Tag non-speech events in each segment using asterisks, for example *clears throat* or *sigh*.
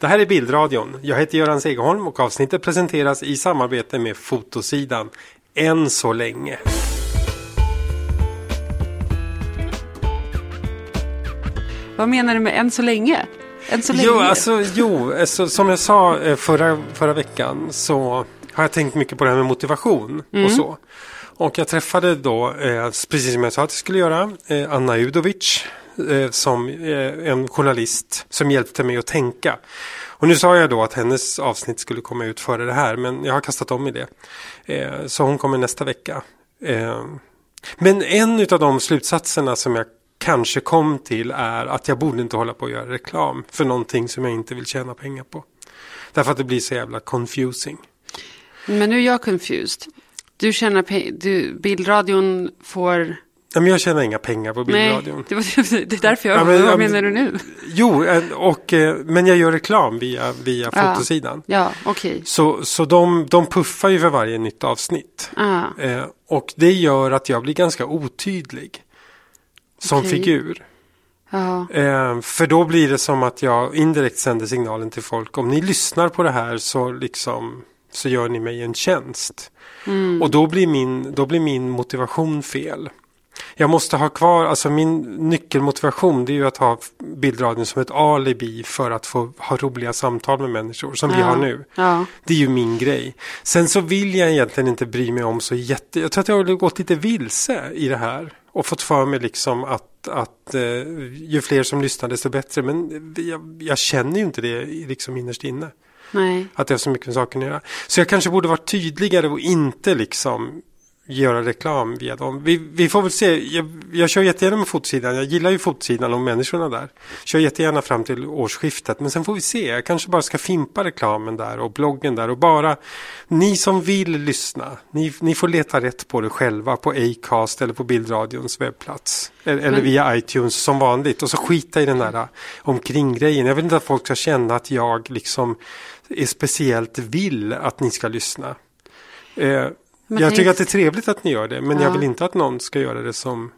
Det här är Bildradion. Jag heter Göran Segerholm och avsnittet presenteras i samarbete med Fotosidan. Än så länge. Vad menar du med än så länge? Än så länge? Jo, alltså, jo alltså, som jag sa eh, förra, förra veckan så har jag tänkt mycket på det här med motivation och så. Och jag träffade då, eh, precis som jag sa att jag skulle göra, eh, Anna Udovic eh, som eh, en journalist som hjälpte mig att tänka. Och nu sa jag då att hennes avsnitt skulle komma ut före det här, men jag har kastat om i det. Eh, så hon kommer nästa vecka. Eh, men en av de slutsatserna som jag kanske kom till är att jag borde inte hålla på att göra reklam för någonting som jag inte vill tjäna pengar på. Därför att det blir så jävla confusing. Men nu är jag confused. Du tjänar pengar, du, bildradion får... Men jag tjänar inga pengar på bildradion. Nej, det, var, det är därför jag... Ja, men- vad men- menar du nu? Jo, eh, och, eh, men jag gör reklam via, via Ja. fotosidan. Ja, okej. Så, så de, de puffar ju för varje nytt avsnitt. Ah, Eh, och det gör att jag blir ganska otydlig. Som Okej. figur. ja. Eh, för då blir det som att jag indirekt sänder signalen till folk. Om ni lyssnar på det här så liksom så gör ni mig en tjänst. Och då blir, min, då blir min motivation fel. Jag måste ha kvar, alltså min nyckelmotivation det är ju att ha bildradion som ett alibi för att få ha roliga samtal med människor som vi Ja. har nu. Ja. Det är ju min grej. Sen så vill jag egentligen inte bry mig om så jätte... Jag tror att jag har gått lite vilse i det här. Och fått för mig liksom att, att eh, ju fler som lyssnar desto bättre. Men jag, jag känner ju inte det liksom innerst inne. Nej. Att det har så mycket med saken att göra. Så jag kanske borde varit tydligare och inte liksom göra reklam via dem. Vi, vi får väl se. Jag, jag kör jättegärna med fotosidan. Jag gillar ju fotosidan och människorna där. Kör jättegärna fram till årsskiftet. Men sen får vi se. Jag kanske bara ska fimpa reklamen där och bloggen där. Och bara ni som vill lyssna. Ni, ni får leta rätt på det själva på Acast eller på Bildradions webbplats. Eller, eller via iTunes som vanligt. Och så skita i den där äh, omkringgrejen. Jag vill inte att folk ska känna att jag liksom är speciellt vill att ni ska lyssna. Eh, Men jag tycker att det är trevligt att ni gör det, men jag Ja. vill inte att någon ska göra det som,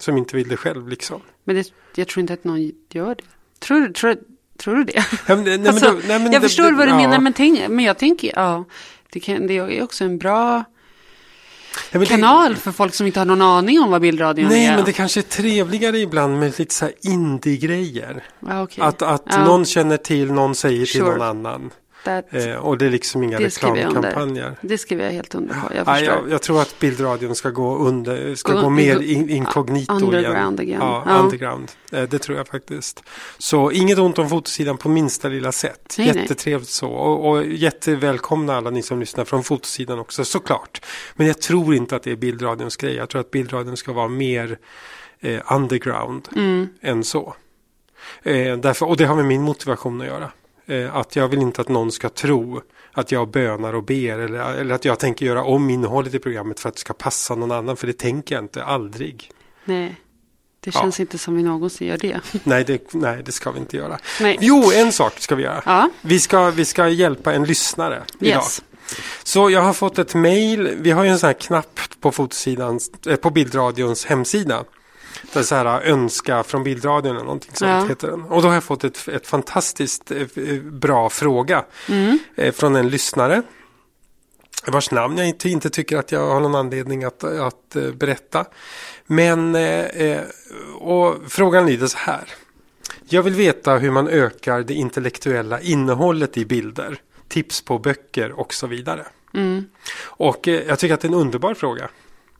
som inte vill det själv. Liksom. Men det, jag tror inte att någon gör det. Tror, du- tror, tror du det? Ja, men, nej, men alltså, då- nej, jag det- förstår det- vad du ja. menar, men, tänk, men jag tänker, ja, det, kan, det är också en bra kanal för folk som inte har någon aning om vad bildradion Nej, är. men det kanske är trevligare ibland med lite så här indie-grejer. ja, okej. Att, att Ja. någon känner till, någon säger till Sure. någon annan. That, Eh, och det är liksom inga det reklamkampanjer. Det skriver jag helt under på. Jag Nej, förstår. jag, jag tror att bildradion ska gå, under, ska Gå- gå mer in, inkognito underground igen. igen. Ja, Ja. underground. Eh, det tror jag faktiskt. Så inget ont om fotosidan på minsta lilla sätt. Nej, nej. Jättetrevligt så. Och, och jättevälkomna alla ni som lyssnar från fotosidan också, såklart. Men jag tror inte att det är bildradions grej. Jag tror att bildradion ska vara mer eh, underground Mm. än så. Eh, därför, och det har med min motivation att göra. Eh, att jag vill inte att någon ska tro att jag bönar och ber eller, eller att jag tänker göra om innehållet i programmet för att det ska passa någon annan. För det tänker jag inte, aldrig. Nej, det Ja. känns inte som vi någonsin gör det. *laughs* Nej det, nej, det ska vi inte göra. Nej. Jo, en sak ska vi göra. Ja. Vi, ska, vi ska hjälpa en lyssnare idag. Yes. Så jag har fått ett mail. Vi har ju en sån här knapp på fotosidan, eh, på bildradions hemsida. Det är så här önska från bildradion eller någonting sånt Ja. heter den. Och då har jag fått ett, ett fantastiskt eh, eh, bra fråga Mm. eh, från en lyssnare. Vars namn jag inte, inte tycker att jag har någon anledning att, att berätta. Men, och frågan lyder så här. Jag vill veta hur man ökar det intellektuella innehållet i bilder. Tips på böcker och så vidare. Och eh, jag tycker att det är en underbar fråga.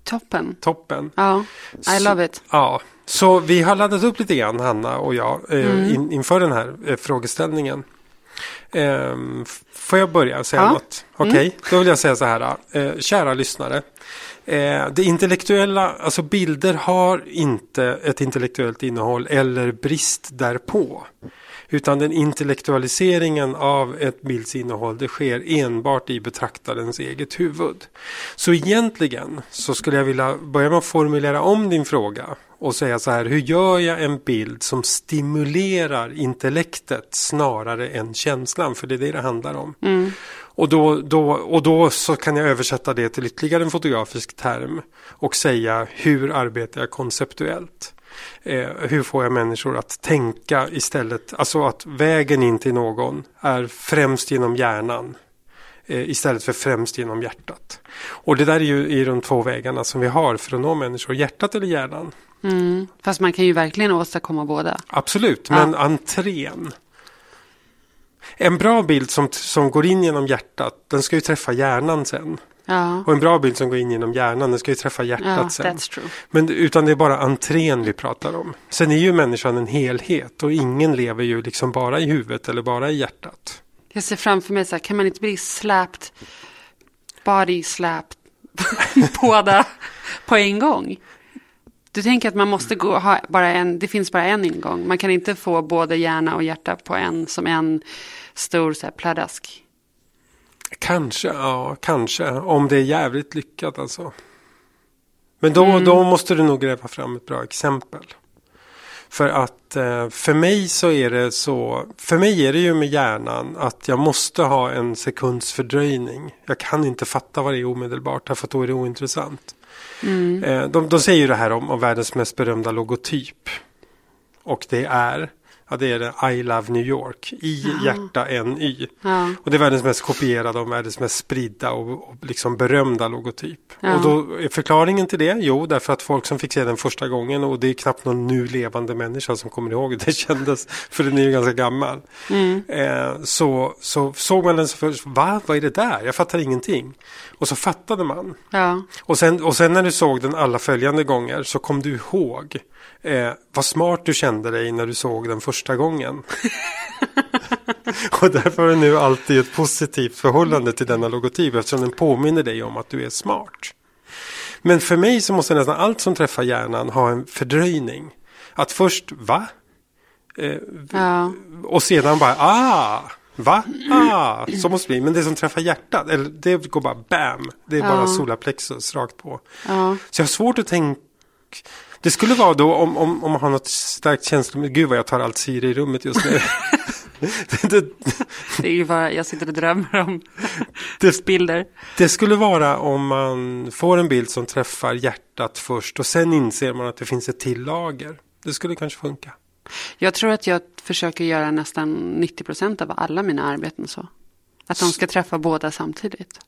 Toppen. Toppen. Ja, I love it. Ja, så vi har laddat upp lite grann, Hanna och jag, eh, in, inför den här eh, frågeställningen. Ehm, får jag börja säga Ja. något? Okej, då vill jag säga så här. Eh, kära lyssnare. Eh, det intellektuella, alltså bilder har inte ett intellektuellt innehåll eller brist därpå. Utan den intellektualiseringen av ett bilds innehåll det sker enbart i betraktarens eget huvud. Så egentligen så skulle jag vilja börja med att formulera om din fråga och säga så här, hur gör jag en bild som stimulerar intellektet snarare än känslan? För det är det det handlar om. Och, då, då, och då så kan jag översätta det till ytterligare en fotografisk term och säga hur arbetar jag konceptuellt? Eh, hur får jag människor att tänka istället, alltså att vägen in till någon är främst genom hjärnan eh, istället för främst genom hjärtat. Och det där är ju i de två vägarna som vi har för att nå människor, hjärtat eller hjärnan. Mm. Fast man kan ju verkligen åstadkomma båda. Absolut, men entrén. En bra bild som, som går in genom hjärtat, den ska ju träffa hjärnan sen. Ja, Och en bra bild som går in genom hjärnan, den ska ju träffa hjärtat ja sen. Men utan det är bara entrén vi pratar om. Sen är ju människan en helhet och ingen lever ju liksom bara i huvudet eller bara i hjärtat. Jag ser framför mig så här, kan man inte bli slapped, body slapped, *laughs* båda på en gång? Du tänker att man måste gå, ha bara en, det finns bara en ingång. Man kan inte få både hjärna och hjärta på en som en stor så här, pladask. Kanske, ja, kanske. Om det är jävligt lyckat alltså. Men då, då måste du nog gräva fram ett bra exempel. För att eh, för mig så är det så, för mig är det ju med hjärnan att jag måste ha en sekunds fördröjning. Jag kan inte fatta vad det är omedelbart därför att då är det ointressant. Eh, de, de säger ju det här om, om världens mest berömda logotyp. Och det är, ja det är det I Love New York. I hjärta N-Y. Ja. Och det är världens mest kopierade och världens mest spridda och, och liksom berömda logotyp. Ja. Och då är förklaringen till det, jo därför att folk som fick se den första gången och det är knappt någon nu levande människa som kommer ihåg hur det kändes. *laughs* För den är ju ganska gammal. Eh, så, så såg man den så först, va, vad är det där? Jag fattar ingenting. Och så fattade man. Ja, Och sen, och sen när du såg den alla följande gånger så kom du ihåg eh, vad smart du kände dig när du såg den första gången. *laughs* och därför har du nu alltid ett positivt förhållande till denna logotyp eftersom den påminner dig om att du är smart. Men för mig så måste nästan allt som träffar hjärnan ha en fördröjning. Att först, va? Eh, ja, och sedan bara, ah, va? Ah, så måste det bli. Men det som träffar hjärtat, eller det går bara bam. Det är bara Ja. solarplexus rakt på. ja. Så jag har svårt att tänka. Det skulle vara då om, om, om man har något starkt känslo. Gud vad jag tar allt syre i rummet just nu. det, *laughs* *laughs* det, Det är ju bara, jag sitter och drömmer om det, bilder. det skulle vara om man får en bild som träffar hjärtat först och sen inser man att det finns ett till lager. Det skulle kanske funka. Jag tror att jag försöker göra nästan 90 procent av alla mina arbeten så. Att de ska träffa båda samtidigt.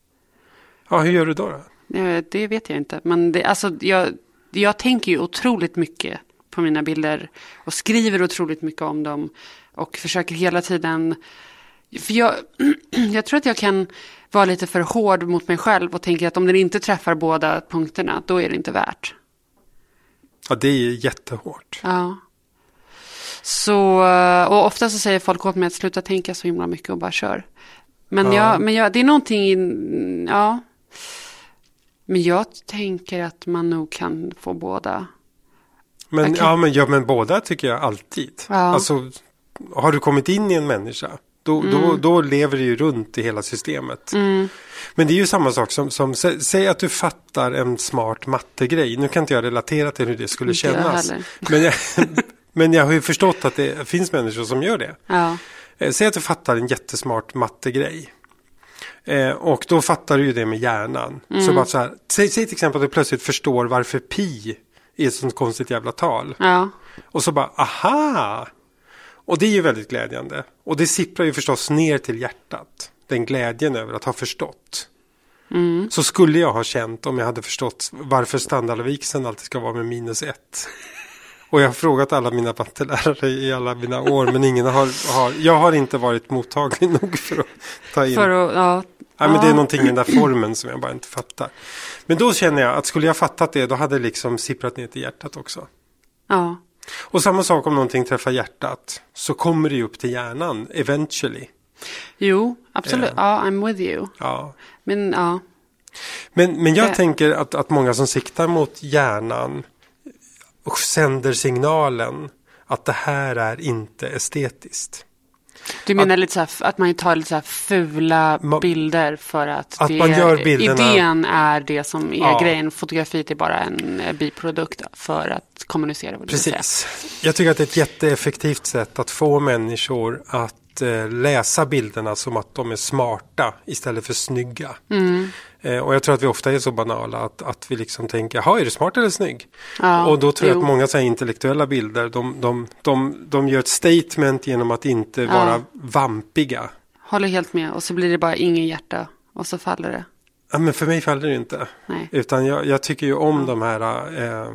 Ja, hur gör du då? då? Eh, Det vet jag inte. Men det, alltså, jag, jag tänker ju otroligt mycket på mina bilder. Och skriver otroligt mycket om dem. Och försöker hela tiden. För jag, *clears throat* jag tror att jag kan vara lite för hård mot mig själv. Och tänka att om den inte träffar båda punkterna. Då är det inte värt. Ja, det är jättehårt. Ja. Så, och ofta så säger folk åt mig att sluta tänka så himla mycket och bara kör. Men, Ja. jag, men jag, det är någonting, ja. Men jag tänker att man nog kan få båda. Men, Okej. ja, men, ja, men båda tycker jag alltid. Ja. Alltså, har du kommit in i en människa, då, Mm. då, då lever det ju runt i hela systemet. Men det är ju samma sak som, som sä, säg att du fattar en smart mattegrej. Nu kan inte jag relatera till hur det skulle Inte jag kännas. heller. *laughs* Men jag, men jag har ju förstått att det finns människor som gör det. Ja, Eh, Säg att du fattar en jättesmart mattegrej. Eh, och då fattar du ju det med hjärnan. Så bara så här, säg, säg till exempel att du plötsligt förstår varför pi är ett sånt konstigt jävla tal. ja, Och så bara, aha! Och det är ju väldigt glädjande. Och det sipprar ju förstås ner till hjärtat. Den glädjen över att ha förstått. Så skulle jag ha känt om jag hade förstått varför standardvikseln alltid ska vara med minus ett. Och jag har frågat alla mina mattelärare i alla mina år men ingen har, har jag har inte varit mottaglig *laughs* nog för att ta in. För att, ja. Nej, men det är någonting i den där formen som jag bara inte fattar. Men då känner jag att skulle jag fattat det då hade det liksom sipprat ner till hjärtat också. Ja. Och samma sak om någonting träffar hjärtat så kommer det ju upp till hjärnan eventually. Jo, absolut. Ja, I'm with you. Ja. Men ja. Men, men jag Det- tänker att, att många som siktar mot hjärnan och sänder signalen att det här är inte estetiskt. Du menar lite så här, att man tar lite så fula Ma- bilder för att, Att det, man gör bilderna- idén är det som är Ja. grejen. Fotografiet är bara en eh, biprodukt för att kommunicera. Precis. Jag tycker att det är ett jätteeffektivt sätt att få människor att eh, läsa bilderna som att de är smarta istället för snygga. Mm. Eh, och jag tror att vi ofta är så banala att, att vi liksom tänker, jaha är du smart eller snygg? Ja, och då tror jag jo. att många så intellektuella bilder, de, de, de, de gör ett statement genom att inte vara vampiga. Håller helt med. Och så blir det bara ingen hjärta. Och så faller det. Ja, men för mig faller det inte. Nej. Utan jag, jag tycker ju om de här eh,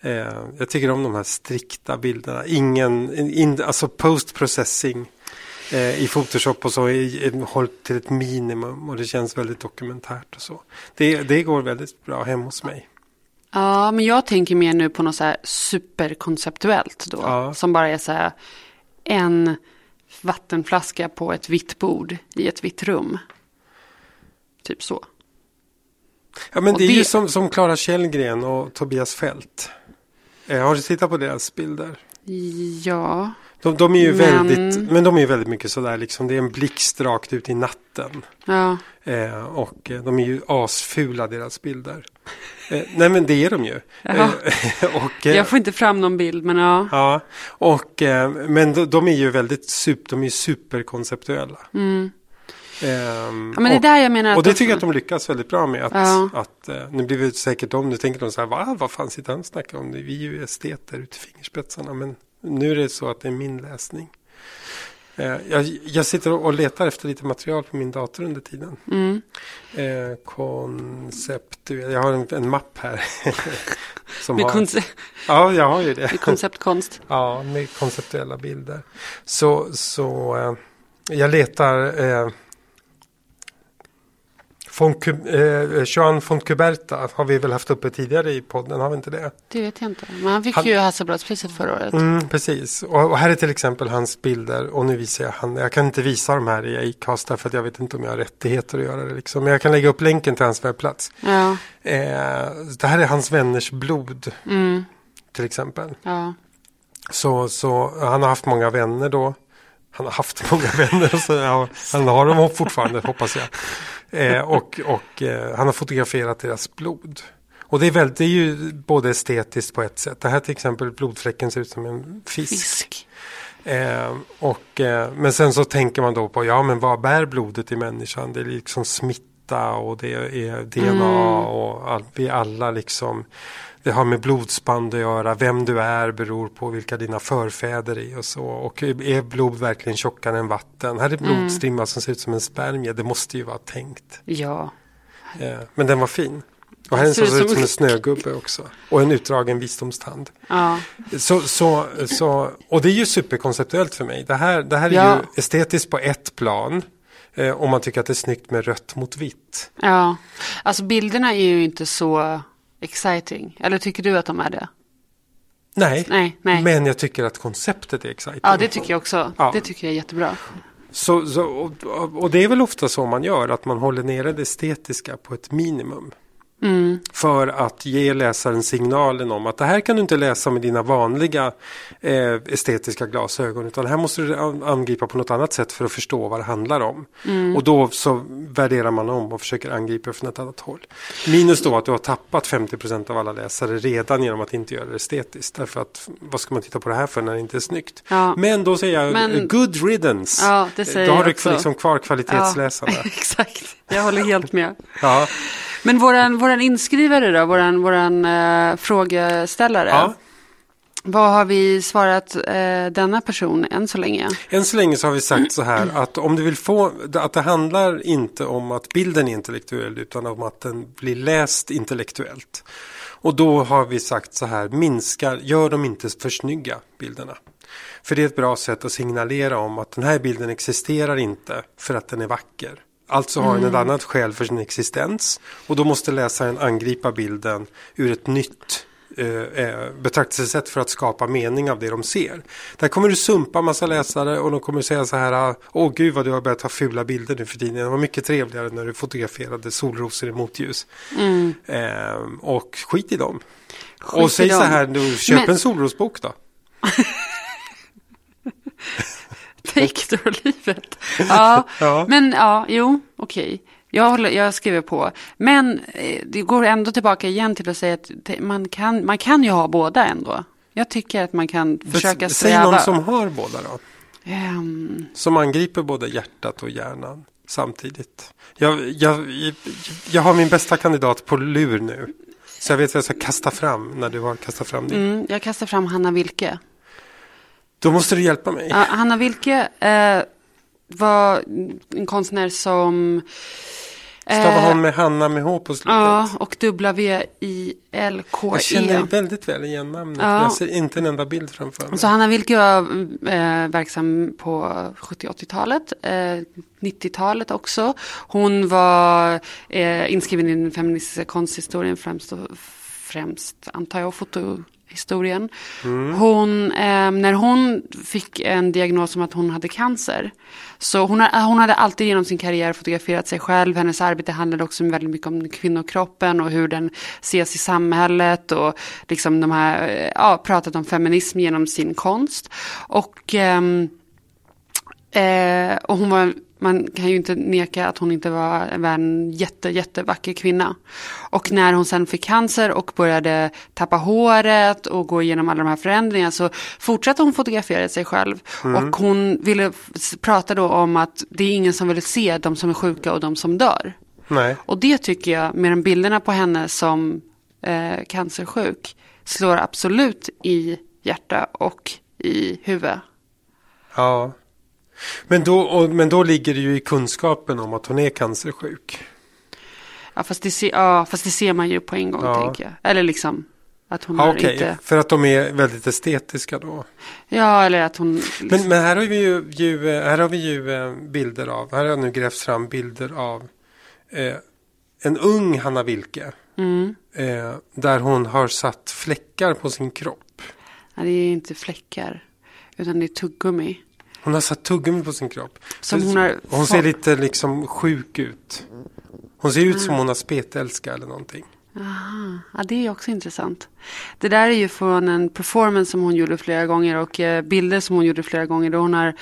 eh, Jag tycker om de här strikta bilderna. Ingen, in, alltså post-processing eh, i Photoshop och så är, till ett minimum och det känns väldigt dokumentärt och så. Det, det går väldigt bra hem hos mig. Ja, men jag tänker mer nu på något så här superkonceptuellt då. Ja. Som bara är så här en vattenflaska på ett vitt bord i ett vitt rum. Typ så. Ja, men Och det är ju det- som, som Clara Källgren och Tobias Fält. Eh, har du tittat på deras bilder? Ja, De, de är ju Men- väldigt, men de är ju väldigt mycket sådär liksom, det är en blixt rakt ut i natten. ja, Eh, och eh, de är ju asfula deras bilder. Eh, nej men det är de ju. Jaha. Eh, *laughs* och, eh, jag får inte fram någon bild men ja. ja, och, men de, de är ju väldigt super, de är superkonceptuella. Ehm, ja men det och, där jag menar och det de- tycker jag att de lyckas väldigt bra med. Att, Ja. att, eh, nu blir det säkert de, nu tänker de så här, Va, vad fan sitter han och snackar om? Vi är ju esteter ut i fingerspetsarna. Men nu är det så att det är min läsning. Eh, jag, jag sitter och letar efter lite material på min dator under tiden. Mm. Eh, koncept, jag har en, en mapp här. *laughs* som Med, har, ja, jag har ju det. med konceptkonst. *laughs* Ja, med konceptuella bilder. Så, så eh, jag letar eh, von Cu- eh, Joan von Cuberta har vi väl haft uppe tidigare i podden, har vi inte det? Det vet jag inte. Men han fick Han- ju Hasselbladspriset förra året. Mm, precis, och, och här är till exempel hans bilder och nu visar jag han. Jag kan inte visa de här i Acast därför att jag vet inte om jag har rättigheter att göra det. Liksom. Men jag kan lägga upp länken till hans webbplats. Ja, Eh, det här är hans vänners blod mm, till exempel. ja. Så, så han har haft många vänner då. Han har haft många *laughs* vänner, så ja, han har dem fortfarande hoppas jag. Eh, och och eh, han har fotograferat deras blod. Och det är, väl, det är ju både estetiskt på ett sätt. Det här till exempel blodfläcken ser ut som en fisk. Fisk. Eh, och, eh, men sen så tänker man då på, ja men vad bär blodet i människan? Det är liksom smitta och det är DNA och all, vi alla liksom det har med blodsband att göra. Vem du är beror på vilka dina förfäder är och så. Och är blod verkligen tjockare än vatten? Här är blodstrimma som ser ut som en spermie. Det måste ju vara tänkt. Ja. Eh, men den var fin. Och här är en som Ser ut som en snögubbe också. Och en utdragen visdomstand. Ja. Så, så, så, och det är ju superkonceptuellt för mig. Det här, det här är Ja. ju estetiskt på ett plan. Eh, om man tycker att det är snyggt med rött mot vitt. ja. Alltså bilderna är ju inte så exciting. Eller tycker du att de är det? Nej, Nej, nej. men jag tycker att konceptet är exciting. Ja, det tycker jag också. Ja. Det tycker jag är jättebra. Så, så, och, och det är väl ofta så man gör, att man håller nere det estetiska på ett minimum. Mm. För att ge läsaren signalen om att det här kan du inte läsa med dina vanliga eh, estetiska glasögon. Utan här måste du an- angripa på något annat sätt för att förstå vad det handlar om. Mm. Och då så värderar man om och försöker angripa från ett annat håll. Minus då att du har tappat 50% av alla läsare redan genom att inte göra det estetiskt. Därför att vad ska man titta på det här för när det inte är snyggt? Ja. Men då säger jag Men- good riddance. Ja, då har du liksom kvar kvalitetsläsarna. Ja, *laughs* exakt. Jag håller helt med. Ja. Men våran, våran inskrivare då, våran, våran eh, frågeställare. Ja. Vad har vi svarat eh, denna person än så länge? Än så länge så har vi sagt så här att om du vill få, att det handlar inte om att bilden är intellektuell utan om att den blir läst intellektuellt. Och då har vi sagt så här, minskar, gör dem inte för snygga bilderna. För det är ett bra sätt att signalera om att den här bilden existerar inte för att den är vacker. Alltså har den ett annat skäl för sin existens. Och då måste läsaren angripa bilden ur ett nytt eh, eh, betraktelsesätt för att skapa mening av det de ser. Där kommer du sumpa massa läsare och de kommer säga så här Åh gud vad du har börjat ta fula bilder nu för tiden. Det var mycket trevligare när du fotograferade solrosor i motljus. Eh, och skit i dem. Skit och säg i så dem. här, du, köp Men- en solrosbok då. *laughs* Vektorlivet. Ja, *laughs* Ja. men ja, jo, okej. Jag, håller, jag skriver på. Men eh, det går ändå tillbaka igen till att säga att man, kan, man kan ju ha båda ändå. Jag tycker att man kan försöka Säg sträva. någon som har båda då. Ehm, Som angriper både hjärtat och hjärnan samtidigt. Jag, jag, jag, jag har min bästa kandidat på lur nu. Så jag vet vad jag ska kasta fram när du har kastat fram din. mm, jag kastar fram Hanna Wilke. Då måste du hjälpa mig. Ja, Hanna Wilke eh, var en konstnär som... Stavar hon med Hanna med H på slutet? Eh, Ja, och W-I-L-K-E. Jag känner väldigt väl igen namnet. Ja. Jag ser inte en enda bild framför mig. Så Hanna Wilke var eh, verksam på 70-80-talet, eh, 90-talet också. Hon var eh, inskriven i den feministiska konsthistorien främst, och- främst antar jag, fotohistorien. Hon, eh, när hon fick en diagnos om att hon hade cancer, så hon, hon hade alltid genom sin karriär fotograferat sig själv. Hennes arbete handlade också väldigt mycket om kvinnokroppen och hur den ses i samhället och liksom de här, eh, ja, pratat om feminism genom sin konst. Och, ehm, eh, och hon var, man kan ju inte neka att hon inte var, en jätte, jättevacker kvinna. Och när hon sen fick cancer och började tappa håret och gå igenom alla de här förändringarna så fortsatte hon fotografera sig själv. Och hon ville prata då om att det är ingen som vill se de som är sjuka och de som dör. Nej. Och det tycker jag, med de bilderna på henne som eh, cancersjuk, slår absolut i hjärta och i huvud. Ja. Men då, och, men då ligger det ju i kunskapen om att hon är cancersjuk. Ja fast, det ser, ja, fast det ser man ju på en gång, Ja. tänker jag. Eller liksom, att hon Ja, Okej, inte... för att de är väldigt estetiska då. Ja, eller att hon... Liksom, Men, men här har vi ju, ju, här har vi ju eh, bilder av, här har jag nu grävt fram bilder av eh, en ung Hanna Wilke. mm, Eh, där hon har satt fläckar på sin kropp. ja, det är inte fläckar, utan det är tuggummi. Hon har satt tuggummi på sin kropp. Som hon har hon ser lite liksom sjuk ut. Hon ser ut som hon har spetälska eller någonting. Aha, ja, det är också intressant. Det där är ju från en performance som hon gjorde flera gånger och eh, bilder som hon gjorde flera gånger. Då hon, har,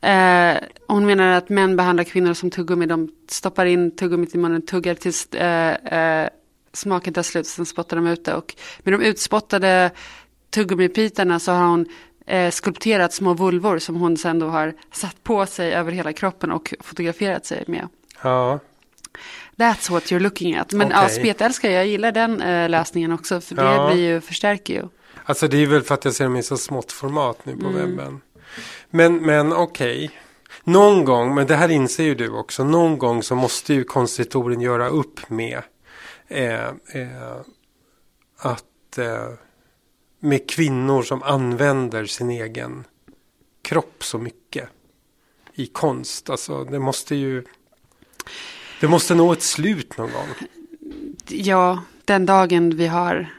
eh, hon menar att män behandlar kvinnor som tuggummi. De stoppar in tuggummit i munnen, tuggar tills eh, eh, smaken tar slut, sen spottar de ut det. Och med de utspottade tuggummipitarna så har hon eh, skulpterat små vulvor som hon sen då har satt på sig över hela kroppen och fotograferat sig med. Ja, That's what you're looking at. Men ja, Okej. spetälskare, jag gillar den eh, läsningen också. För det Ja. blir ju, förstärker ju. alltså det är väl för att jag ser dem i så smått format nu på webben. Men, men okej. Någon gång, men det här inser ju du också, någon gång så måste ju konsthistorien göra upp med eh, eh, att eh, med kvinnor som använder sin egen kropp så mycket i konst. Alltså det måste ju det måste nå ett slut någon gång. Ja, den dagen vi har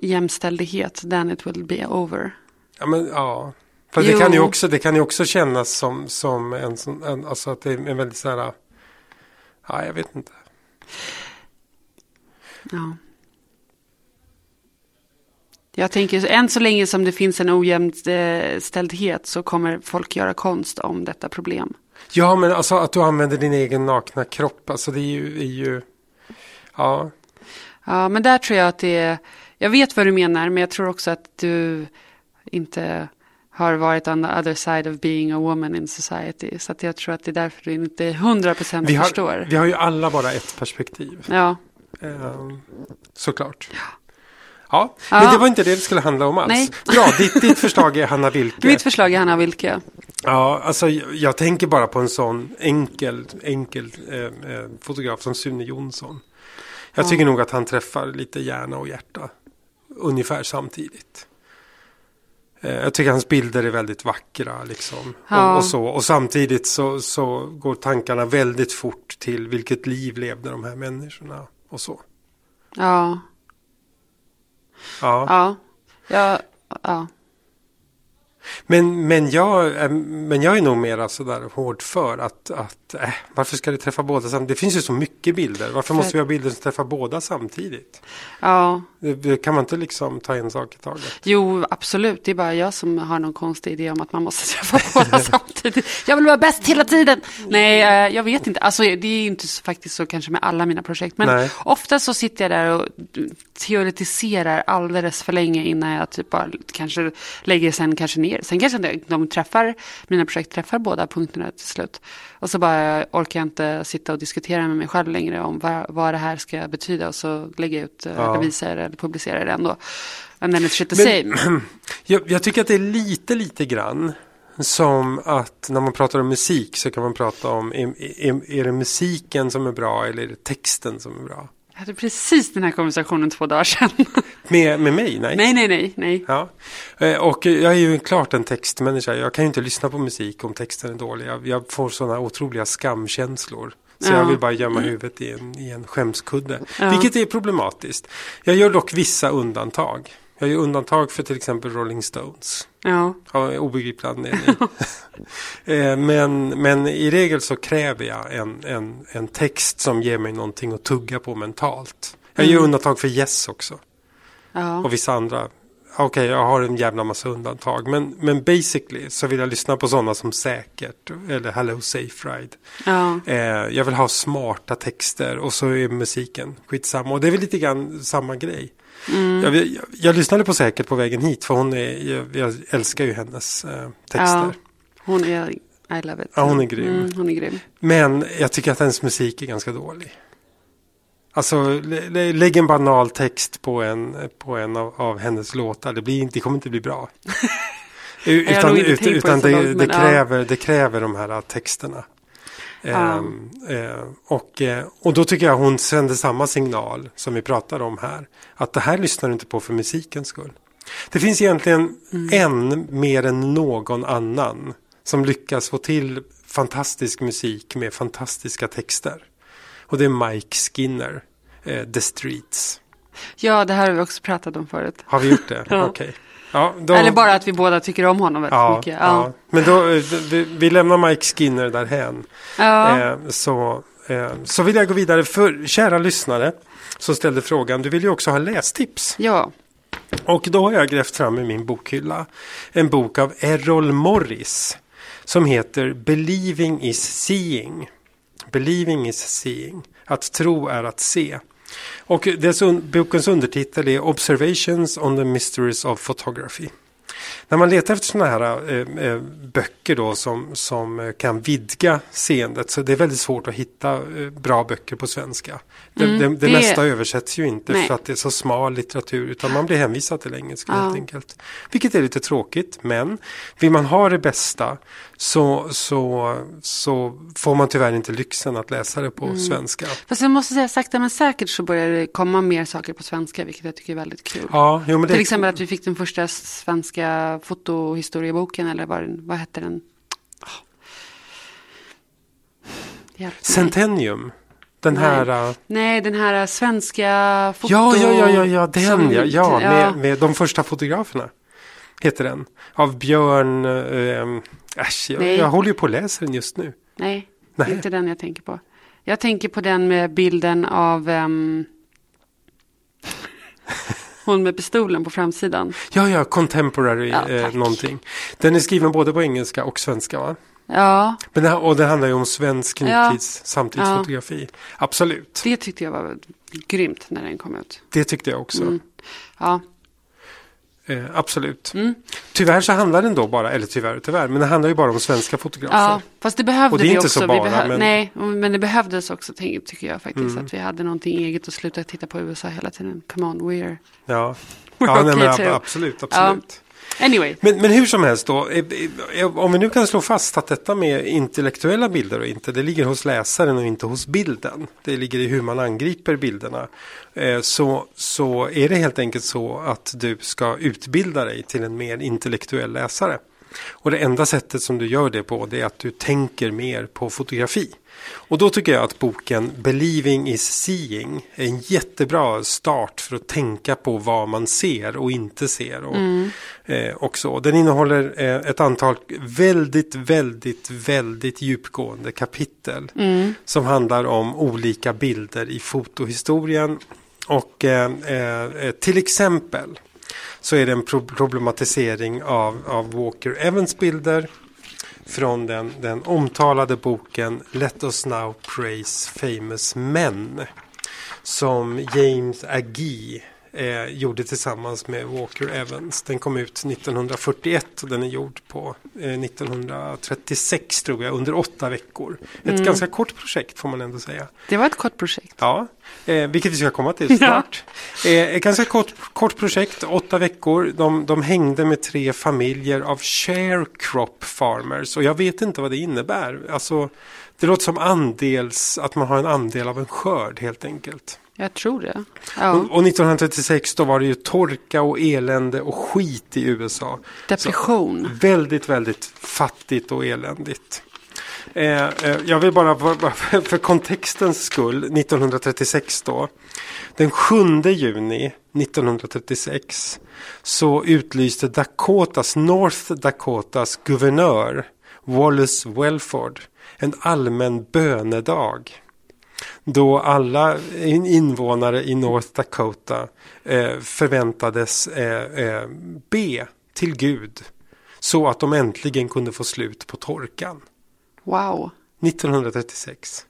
jämställdhet, then it will be over. Ja, men ja. För det kan, ju också, det kan ju också kännas som, som en sån, en, alltså att det är en väldigt så här, ja jag vet inte. Ja. Jag tänker, än så länge som det finns en ojämställdhet så kommer folk göra konst om detta problem. Ja men alltså att du använder din egen nakna kropp, alltså det är ju, är ju ja. Ja, men där tror jag att det är, jag vet vad du menar, men jag tror också att du inte har varit on the other side of being a woman in society. Så att jag tror att det är därför du inte 100% Vi förstår. vi har ju alla bara ett perspektiv. Ja, Ehm, såklart. Ja, Ja. men det var inte det det skulle handla om alls. Nej. Bra, ditt, ditt förslag är Hanna Wilke. *laughs* mitt förslag är Hanna Wilke. Ja, alltså jag, tänker bara på en sån enkel, enkel eh, eh, fotograf som Sune Jonsson. Jag tycker nog att han träffar lite hjärna och hjärta ungefär samtidigt. Eh, Jag tycker hans bilder är väldigt vackra liksom. Ja. Och, och, så. och samtidigt så, så går tankarna väldigt fort till vilket liv levde de här människorna och så. Ja, Ja. ja, ja, ja. Men, men, jag, är- men jag är nog mer sådär hård för att, att äh, varför ska det träffa båda samtidigt? Det finns ju så mycket bilder. Varför måste vi ha bilder som träffar båda samtidigt? ja. Kan man inte liksom ta en sak i taget. Jo, absolut. Det är bara jag som har någon konstig idé om att man måste *laughs* träffa båda *laughs* samtidigt. Jag vill vara bäst hela tiden. Nej, eh, jag vet inte. Alltså, det är inte så, faktiskt så kanske med alla mina projekt. Men Nej. ofta så sitter jag där och teoretiserar alldeles för länge innan jag typ bara kanske lägger sen kanske ner. Sen kanske de- träffar, mina projekt träffar båda punkterna till slut. Och så bara orkar jag inte sitta och diskutera med mig själv längre om vad, vad det här ska betyda. Och så lägger jag ut, eh, Ja. eller visar eller publicerar det ändå. And then it's shit the Men- same. *clears throat* Jag, jag tycker att det är lite, lite grann som att när man pratar om musik så kan man prata om är, är, är det musiken som är bra eller är det texten som är bra? Jag hade precis den här konversationen två dagar sedan. *laughs* Med, med mig? Nej. nej, nej, nej, nej. Ja. Eh, Och jag är ju klart en textmänniska. Jag kan ju inte lyssna på musik om texten är dålig. Jag, jag får sådana otroliga skamkänslor. Så Ja. jag vill bara gömma huvudet i en, i en skämskudde. Ja. Vilket är problematiskt. Jag gör dock vissa undantag. Jag gör undantag för till exempel Rolling Stones. Ja, Av obegriplig anledning. *laughs* Eh, men, men i regel så kräver jag en, en, en text som ger mig någonting att tugga på mentalt. Jag gör undantag för Yes också. ja. Och vissa andra. Okej, jag har en jävla massa undantag. Men, men basically så vill jag lyssna på sådana som Säkert eller Hello Safe Ride. ja. Eh, jag vill ha smarta texter och så är musiken skitsamma. Och det är väl lite grann samma grej. Mm. Jag, jag, jag lyssnade på Säkert på vägen hit för hon är, jag, jag älskar ju hennes eh, texter. ja. Hon är, I love it. Ja, hon är grym. Mm, hon är grym. Men jag tycker att hennes musik är ganska dålig. Alltså lä- lä- lägg en banal text på en, på en av, av hennes låtar. Det, blir, det kommer inte bli bra. *laughs* Utan nog inte ut, tänkt på utan det långt, det, men ja. kräver, det kräver de här texterna. Ehm, eh, och, eh, och då tycker jag hon sänder samma signal som vi pratar om här. Att det här lyssnar du inte på för musikens skull. Det finns egentligen Mm. en mer än någon annan som lyckas få till fantastisk musik med fantastiska texter. Och det är Mike Skinner, eh, The Streets. Ja, det här har vi också pratat om förut. Har vi gjort det? *laughs* Ja. Okej. Ja, då- Eller bara att vi båda tycker om honom väldigt ja, mycket. ja. Men då, eh, vi, vi lämnar Mike Skinner därhän. Ja. Eh, så, eh, så vill jag gå vidare. För kära lyssnare som ställde frågan, du vill ju också ha lästips. ja. Och då har jag grävt fram i min bokhylla en bok av Errol Morris som heter Believing is seeing. Believing is seeing. Att tro är att se. Och dess un- bokens undertitel är Observations on the Mysteries of Photography. När man letar efter sådana här eh, eh, böcker då som, som kan vidga seendet så det är väldigt svårt att hitta eh, bra böcker på svenska. Det, Mm, det, det, det- mesta översätts ju inte Nej. för att det är så smal litteratur utan man blir hänvisad till engelska Ja. helt enkelt. Vilket är lite tråkigt men vill man ha det bästa så, så, så får man tyvärr inte lyxen att läsa det på Mm. svenska. Fast jag måste säga sakta men säkert så börjar det komma mer saker på svenska, vilket jag tycker är väldigt kul. Ja, jo, men det, Till exempel att vi fick den första svenska fotohistorieboken, eller vad, vad hette den? Hjälp. Centennium. Den Nej. här... äh, Nej, den här svenska foto... Ja, ja, ja, ja, ja, den som- ja. ja, med, med de första fotograferna. Heter den. Av Björn... Äh, äsch, jag, Nej. jag håller ju på att läsa den just nu. Nej, det Nej. är inte den jag tänker på. Jag tänker på den med bilden av ehm, *laughs* hon med pistolen på framsidan. Ja, ja, Contemporary Ja, eh, någonting. Den är skriven både på engelska och svenska va? Ja, Men det, och det handlar ju om svensk Ja. nutids samtidsfotografi. Absolut, det tyckte jag var grymt när den kom ut. det tyckte jag också. Ja, Eh, absolut. Mm. Tyvärr så handlar den då bara, eller tyvärr och tyvärr, men det handlar ju bara om svenska fotografer. ja fast det behövde Och det är vi inte också. så bara, behö- men- Nej, men det behövdes också tycker jag faktiskt. Mm. Att vi hade någonting eget och sluta titta på USA hela tiden. Come on, we're... Ja, We're ja nej, okay men too. ab- absolut, absolut. Anyway. Men, men hur som helst då, eh, eh, eh, om vi nu kan slå fast att detta med intellektuella bilder och inte, det ligger hos läsaren och inte hos bilden. Det ligger i hur man angriper bilderna. Så, så är det helt enkelt så att du ska utbilda dig till en mer intellektuell läsare. Och det enda sättet som du gör det på det är att du tänker mer på fotografi. Och då tycker jag att boken Believing is seeing är en jättebra start för att tänka på vad man ser och inte ser. Och, mm. eh, också. Den innehåller eh, ett antal väldigt, väldigt, väldigt djupgående kapitel. Mm. Som handlar om olika bilder i fotohistorien. Och eh, eh till exempel så är det en problematisering av, av Walker Evans bilder från den, den omtalade boken Let us now praise famous men som James Agee eh, gjorde tillsammans med Walker Evans. Den kom ut 1941 och den är gjord på eh, 1936 tror jag under åtta veckor. Ett mm. ganska kort projekt får man ändå säga. Det var ett kort projekt. Ja, eh, vilket vi ska komma till *laughs* snart. Ja. Eh, ett ganska kort, kort projekt, åtta veckor. De, de hängde med tre familjer av sharecrop farmers och jag vet inte vad det innebär. Alltså, det låter som andels, att man har en andel av en skörd helt enkelt. Jag tror det. Ja. Och, och, 1936 då var det ju torka och elände och skit i USA. Depression. Så, väldigt, väldigt fattigt och eländigt. Eh, eh, jag vill bara, för kontextens skull, 1936 då. Den 7 juni 1936 så utlyste Dakotas, North Dakotas guvernör Wallace Welford en allmän bönedag då alla invånare i North Dakota eh, förväntades eh, eh, be till Gud så att de äntligen kunde få slut på torkan. Wow. 1936.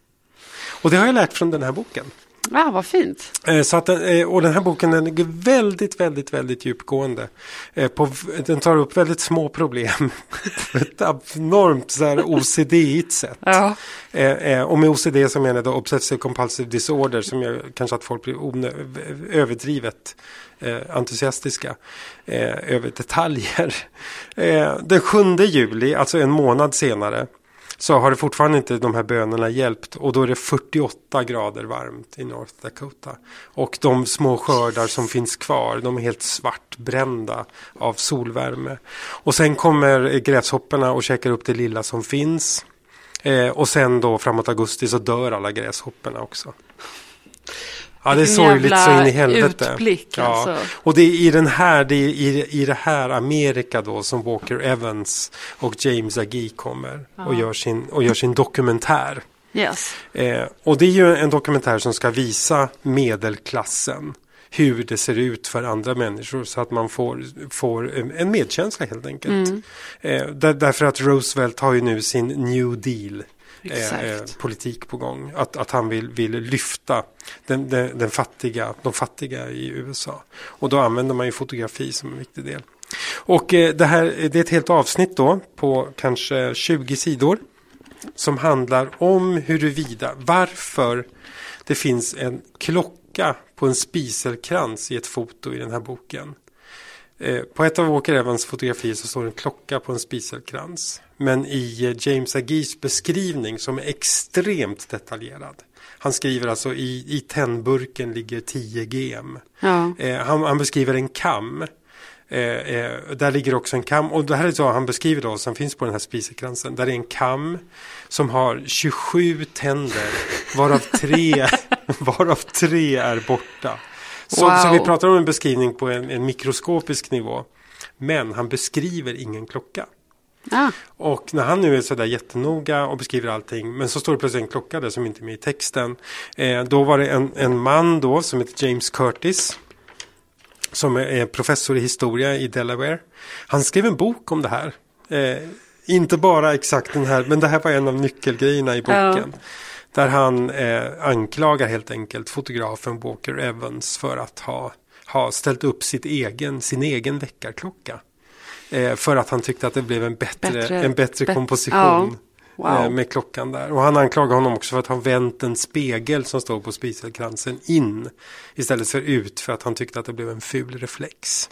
Och det har jag lärt från den här boken. Ja, vad fint. Eh, så att, eh, och den här boken den är väldigt, väldigt, väldigt djupgående. Eh, på, den tar upp väldigt små problem *laughs* ett abnormt OCD-igt sätt. Ja. Och med OCD så menar jag då Obsessive Compulsive Disorder som jag kanske att folk blir överdrivet entusiastiska över detaljer. *laughs* Den 7 juli, alltså en månad senare, så har det fortfarande inte de här bönorna hjälpt. Och då är det 48 grader varmt i North Dakota. Och de små skördar som finns kvar, de är helt svartbrända av solvärme. Och sen kommer gräshopporna och käkar upp det lilla som finns. Eh, och sen då framåt augusti så dör alla gräshopporna också. Ja, det är sorgligt så in i helvete. Utblick, ja. Alltså. Och det är i den här, det i, i det här Amerika då som Walker Evans och James Agee kommer ja. och, gör sin, och gör sin dokumentär. Yes. Eh, och det är ju en dokumentär som ska visa medelklassen hur det ser ut för andra människor så att man får, får en medkänsla helt enkelt. Mm. Eh, där, därför att Roosevelt har ju nu sin New Deal eh, politik på gång. Att, att han vill, vill lyfta den, den, den, fattiga, de fattiga i USA. Och då använder man ju fotografi som en viktig del. Och eh, det här det är ett helt avsnitt då på kanske 20 sidor. Som handlar om huruvida, varför det finns en klocka på en spiselkrans i ett foto i den här boken. Eh, på ett av Walker Evans fotografier så står en klocka på en spiselkrans. Men i eh, James Agees beskrivning som är extremt detaljerad. Han skriver alltså i, i tennburken ligger 10 gm. Ja. Eh, han, han, beskriver en kam. Eh, eh, där ligger också en kam. Och det här är så han beskriver då som finns på den här spisekransen. Där är en kam som har 27 tänder. Varav tre, *laughs* varav tre är borta. Så, wow. så vi pratar om en beskrivning på en, en mikroskopisk nivå. Men han beskriver ingen klocka. Ah. Och när han nu är sådär jättenoga och beskriver allting. Men så står det plötsligt en klocka där som inte är med i texten. Eh, då var det en, en man då som heter James Curtis. Som är professor i historia i Delaware. Han skrev en bok om det här. Eh, inte bara exakt den här, men det här var en av nyckelgrejerna i boken. Ja. Där han eh, anklagar helt enkelt fotografen Walker Evans för att ha, ha ställt upp sitt egen, sin egen väckarklocka. Eh, för att han tyckte att det blev en bättre, bättre en bättre bet komposition. Ja. Wow. Eh, med klockan där. Och han anklagar honom också för att ha vänt en spegel som står på spiselkransen in. Istället för ut för att han tyckte att det blev en ful reflex.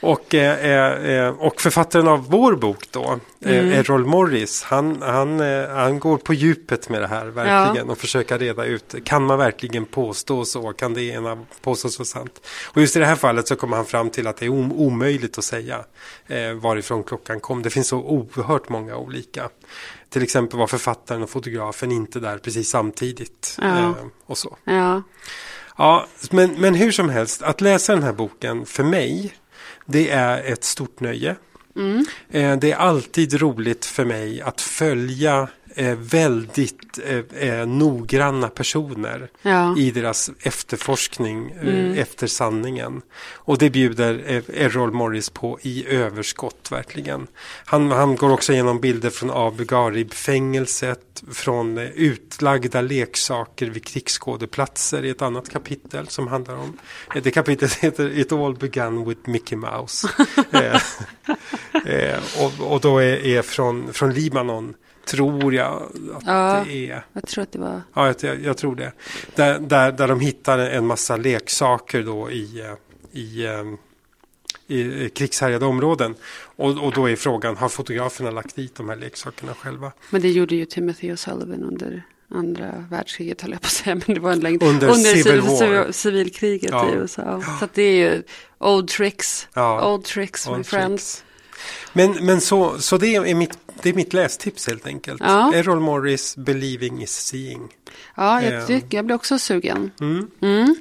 Och, eh, eh, och författaren av vår bok då, mm. Errol Morris, han, han, eh, han går på djupet med det här verkligen ja. och försöker reda ut, kan man verkligen påstå så? Kan det ena påstås vara sant? Och just i det här fallet så kommer han fram till att det är omöjligt att säga eh, varifrån klockan kom. Det finns så oerhört många olika. Till exempel var författaren och fotografen inte där precis samtidigt. Ja. Eh, och så. Ja. Ja, men, men hur som helst, att läsa den här boken för mig, det är ett stort nöje. Mm. Eh, det är alltid roligt för mig att följa eh, väldigt eh, eh, noggranna personer ja. i deras efterforskning eh, mm. efter sanningen. Och det bjuder eh, Errol Morris på i överskott verkligen. Han, han går också igenom bilder från Abu Ghraib-fängelset, från eh, utlagda leksaker vid krigsskådeplatser i ett annat kapitel som handlar om, det kapitlet *laughs* heter It all began with Mickey Mouse. *laughs* och, och då är, är från, från Libanon tror jag att ja, det är. Jag tror att det var. Ja, jag, jag tror det. Där, där, där de hittar en massa leksaker då i, i, i, i krigshärjade områden. Och, och då är frågan, har fotograferna lagt dit de här leksakerna själva? Men det gjorde ju Timothy O'Sullivan under andra världskriget höll jag på att säga. *laughs* Men det var en längd. Under, under civil civil, civilkriget ja. i USA. Så det är ju old tricks. Ja. Old tricks old my tricks. friends. Men, men så, så det, är mitt, det är mitt lästips helt enkelt. Ja. Errol Morris, Believing is seeing. Ja, jag, tycker, jag blir också sugen. Mm. Mm.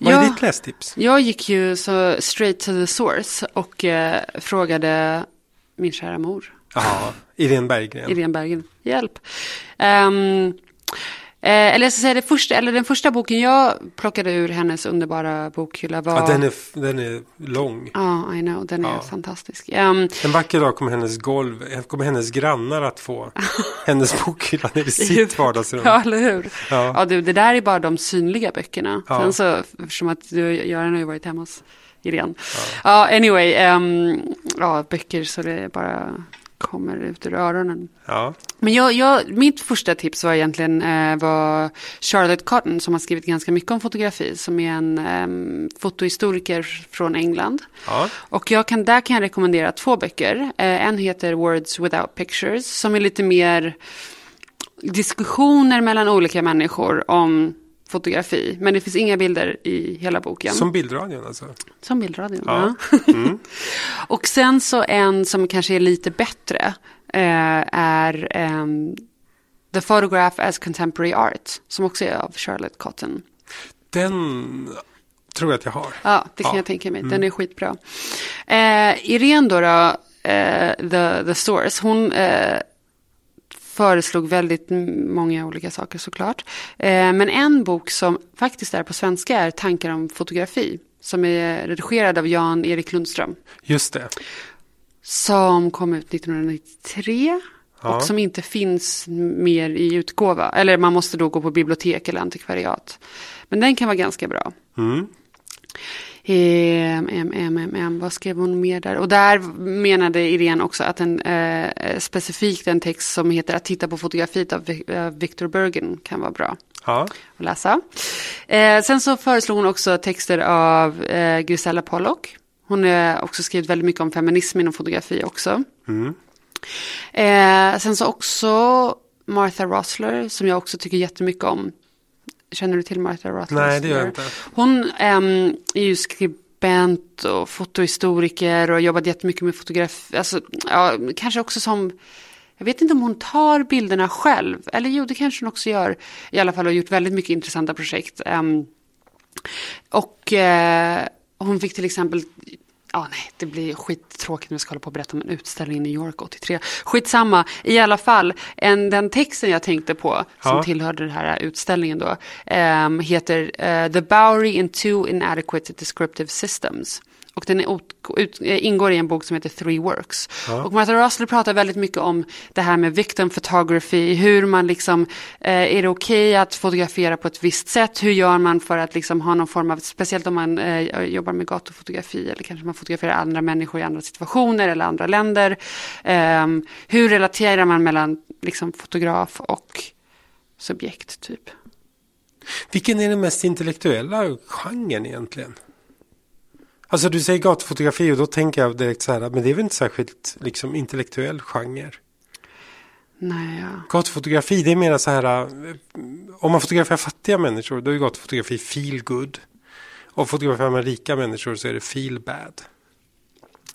Vad är ditt lästips? Jag gick ju så straight to the source och eh, frågade min kära mor. Ja, Irene Berggren. Irene Berggren, hjälp. Um, Eh, eller jag ska säga det första, eller den första boken jag plockade ur hennes underbara bokhylla var... Ja, den är, den är lång. Ja, I know, den ja. är fantastisk. Um, en vacker dag kommer hennes golv, kommer hennes grannar att få *laughs* hennes bokhylla i sitt vardagsrum. Ja, eller hur? Ja, ja du, det där är bara de synliga böckerna. Ja. Sen så, eftersom att du, Göran har ju varit hemma hos Irene. Ja, ja anyway, um, ja, böcker så det är bara kommer ut ur öronen. Ja. Men jag, jag, mitt första tips var egentligen eh, var Charlotte Cotton som har skrivit ganska mycket om fotografi. Som är en eh, fotohistoriker från England. Ja. Och jag kan, där kan jag rekommendera två böcker. Eh, en heter Words without pictures som är lite mer diskussioner mellan olika människor om fotografi. Men det finns inga bilder i hela boken. Som bildradion alltså? Som bildradion, ja. ja. Mm. *laughs* och sen så en som kanske är lite bättre eh, är eh, The Photograph as Contemporary Art. Som också är av Charlotte Cotton. Den tror jag att jag har. Ja, det kan ja. jag tänka mig. Den mm. är skitbra. Eh, Irene då, då eh, the, the Source, hon eh, föreslog väldigt många olika saker såklart. Eh, men en bok som faktiskt är på svenska är Tankar om fotografi. Som är redigerad av Jan-Erik Lundström. Just det. Som kom ut 1993. Ja. Och som inte finns mer i utgåva. Eller man måste då gå på bibliotek eller antikvariat. Men den kan vara ganska bra. Mm. Mm, mm, mm, vad skrev hon mer där? Och där menade Irene också att en eh, specifikt en text som heter Att titta på fotografiet av Victor Bergen kan vara bra ja. att läsa. Eh, sen så föreslog hon också texter av eh, Grisella Pollock. Hon har också skrivit väldigt mycket om feminism inom fotografi också. Mm. Eh, sen så också Martha Rosler som jag också tycker jättemycket om. Känner du till Martha Rothfuss? Nej, det gör jag inte. Hon äm, är ju skribent och fotohistoriker och jobbat jättemycket med fotografi. Alltså, ja, kanske också som, jag vet inte om hon tar bilderna själv. Eller jo, det kanske hon också gör. I alla fall har gjort väldigt mycket intressanta projekt. Äm, och äh, hon fick till exempel Ja, nej, det blir skittråkigt när vi ska hålla på och berätta om en utställning i New York 83. Skitsamma, i alla fall, en, den texten jag tänkte på som ja. tillhörde den här utställningen då, um, heter uh, The Bowery in Two Inadequate Descriptive Systems. Och den är, ut, ingår i en bok som heter Three Works. Ja. Och Martha Russell pratar väldigt mycket om det här med victim photography. Hur man liksom, eh, är det okej okay att fotografera på ett visst sätt? Hur gör man för att liksom ha någon form av, speciellt om man eh, jobbar med gatufotografi eller kanske man fotograferar andra människor i andra situationer eller andra länder. Eh, hur relaterar man mellan liksom, fotograf och subjekt typ? Vilken är den mest intellektuella genren egentligen? Alltså du säger gatufotografi och då tänker jag direkt så här, men det är väl inte särskilt liksom intellektuell genre. Nej, ja. Gatufotografi, det är mer så här, eh, om man fotograferar fattiga människor, då är gatufotografi feel good. Och fotograferar man rika människor så är det feel bad.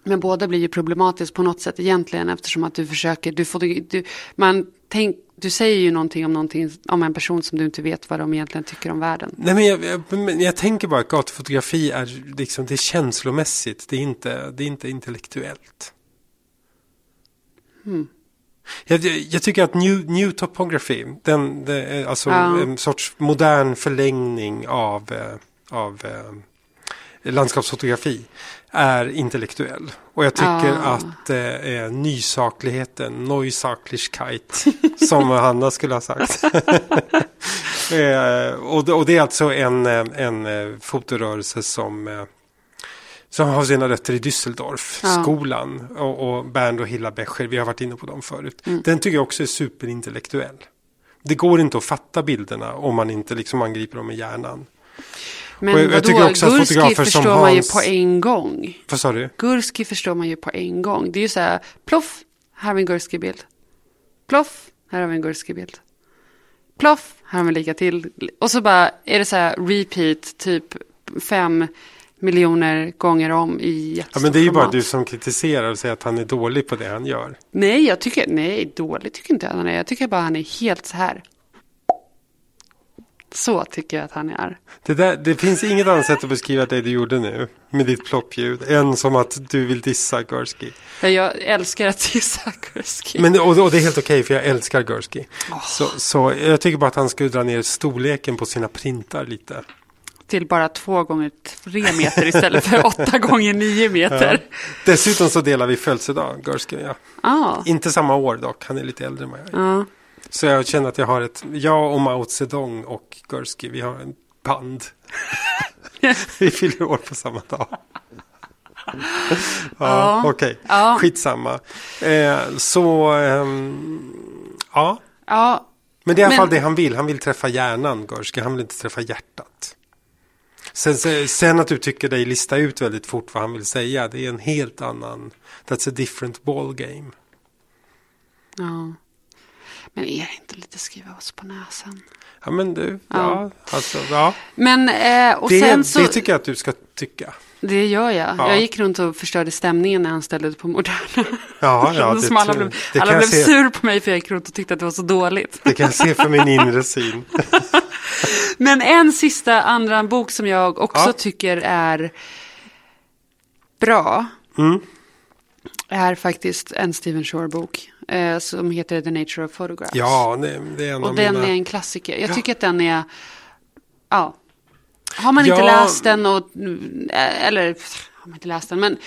Men båda blir ju problematiskt på något sätt egentligen eftersom att du försöker, du, får, du, man tänk, du säger ju någonting om, någonting om en person som du inte vet vad de egentligen tycker om världen. Nej men jag, jag, jag tänker bara att gatufotografi är liksom, det är känslomässigt, det är inte, det är inte intellektuellt. Hmm. Jag, jag tycker att new, new topography, den, det alltså Ja. en sorts modern förlängning av, eh, av eh, landskapsfotografi, är intellektuell. Och jag tycker Ja. att eh, nysakligheten, Neusaklichkeit, *laughs* som Hanna skulle ha sagt. *laughs* eh, och, det- och det är alltså en, eh, en eh, fotorörelse som eh, som har sina rötter i Düsseldorf, Ja. skolan och, och Bernd och Hilla Becher, vi har varit inne på dem förut. Mm. Den tycker jag också är superintellektuell. Det går inte att fatta bilderna om man inte liksom angriper dem med hjärnan. Men Och jag- jag tycker också Gurski fotografer som förstår man ju Hans- på en gång. Vad sa du? Gurski förstår man ju på en gång. Det är ju så här, ploff, här har vi en Gurski-bild. Ploff, här har vi en Gurski-bild. Ploff, här har vi lika till. Och så bara är det så här repeat, typ fem miljoner gånger om i Ja, men det är ju bara format. du som kritiserar och säger att han är dålig på det han gör. Nej, jag tycker, nej, dåligt tycker inte jag han är. Jag tycker bara han är helt så här. Så tycker jag att han är. Det, där, det finns inget annat sätt att beskriva det du gjorde nu med ditt ploppljud än som att du vill dissa Gursky. Ja, Jag älskar att dissa Gurski. Men, och, och det är helt okej för jag älskar Gursky. Så, så jag tycker bara att han skulle dra ner storleken på sina printar lite. Till bara två gånger tre meter istället för *laughs* åtta gånger nio meter. Dessutom så delar vi födelsedag, Gursky och jag. Ja. Inte samma år dock, han är lite äldre än vad jag är. Ja. Så jag känner att jag har ett, jag och Mao Zedong och Gursky, vi har en band. *laughs* vi fyller år på samma dag. *laughs* ja, Ja. okej. Ja. Skitsamma. Eh, så, ehm, ja. ja, Men det är i alla Men- fall det han vill. Han vill träffa hjärnan, Gursky. Han vill inte träffa hjärtat. Sen, sen- sen att du tycker dig lista ut väldigt fort vad han vill säga, det är en helt annan, that's a different ball game. ja. Men är det inte lite skriva oss på näsan? Ja men du, ja, Ja. alltså, ja. Men, eh, och Det, sen så, det tycker jag att du ska tycka. det gör jag. Ja. Jag gick runt och förstörde stämningen när han ställde på Moderna. *laughs* Ja, ja, *laughs* det, alla blev, det, alla blev se, sur på mig för jag gick runt och tyckte att det var så dåligt. det kan jag se för min inre syn. *laughs* Men en sista andra bok som jag också Ja. tycker är bra. Mm. Är faktiskt en Stephen Shore-bok. Eh, som heter The Nature of Photographs. Ja, det, det är en Och av den mina... är en klassiker. Jag tycker att den är, ja. Har man inte Ja. läst den och, eh, eller har man inte läst den, men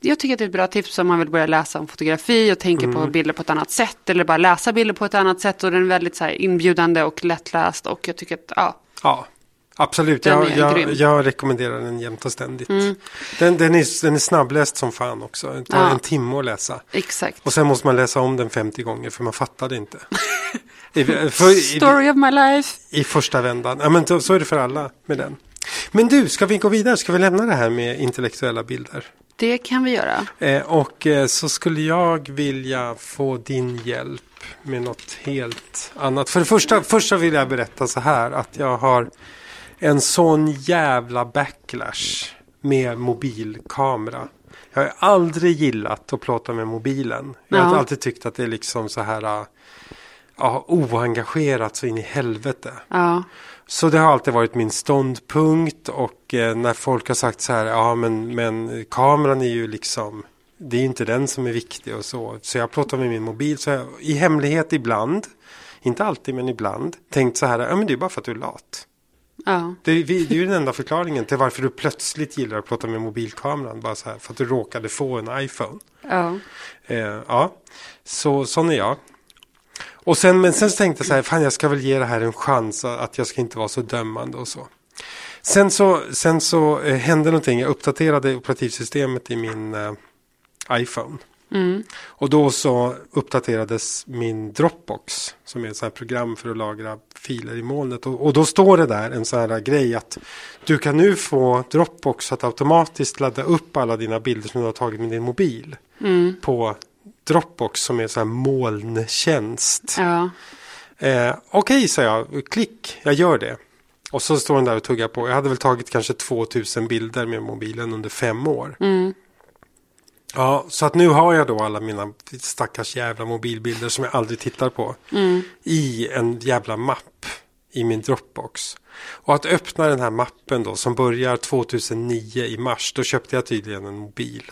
jag tycker att det är ett bra tips om man vill börja läsa om fotografi och tänka Mm. på bilder på ett annat sätt. Eller bara läsa bilder på ett annat sätt. Och den är väldigt så inbjudande och lättläst. Och jag tycker att, ja, Ja, absolut. Jag, jag, jag rekommenderar den jämt och ständigt. Mm. Den, den, är, den är snabbläst som fan också. Det tar Ja. en timme att läsa. exakt. Och sen måste man läsa om den 50 gånger för man fattar det inte. *laughs* I, för, i, Story of my life. I första vändan. Ja, men så är det för alla med den. Men du, ska vi gå vidare? Ska vi lämna det här med intellektuella bilder? Det kan vi göra. Eh, och eh, så skulle jag vilja få din hjälp med något helt annat. För det första, först så vill jag berätta så här att jag har en sån jävla backlash med mobilkamera. Jag har aldrig gillat att plåta med mobilen. Jag har Ja. alltid tyckt att det är liksom så här äh, ja, oengagerat så in i helvete. Ja, Så det har alltid varit min ståndpunkt och eh, när folk har sagt så här, ja men, men kameran är ju liksom, det är ju inte den som är viktig och så. Så jag plåtar med min mobil, så jag, i hemlighet ibland, inte alltid men ibland, tänkt så här, ja men det är bara för att du är lat. Ja, Det är, det är ju den enda förklaringen till varför du plötsligt gillar att plåta med mobilkameran, bara så här, för att du råkade få en iPhone. ja. Eh, ja, så sån är jag. Och sen, men sen så tänkte jag så här, fan jag ska väl ge det här en chans, att jag ska inte vara så dömande och så. Sen så, sen så eh, hände någonting, jag uppdaterade operativsystemet i min eh, iPhone. Och då så uppdaterades min Dropbox, som är ett sånt här program för att lagra filer i molnet. Och, och då står det där en sån här grej att du kan nu få Dropbox att automatiskt ladda upp alla dina bilder som du har tagit med din mobil. På Dropbox som är en sån här molntjänst. Ja. Eh, Okej, sa jag. Klick, jag gör det. Och så står den där och tuggar på. Jag hade väl tagit kanske 2000 bilder med mobilen under fem år. Ja, så att nu har jag då alla mina stackars jävla mobilbilder som jag aldrig tittar på. I en jävla mapp i min Dropbox. Och att öppna den här mappen då som börjar 2009 i mars. Då köpte jag tydligen en mobil.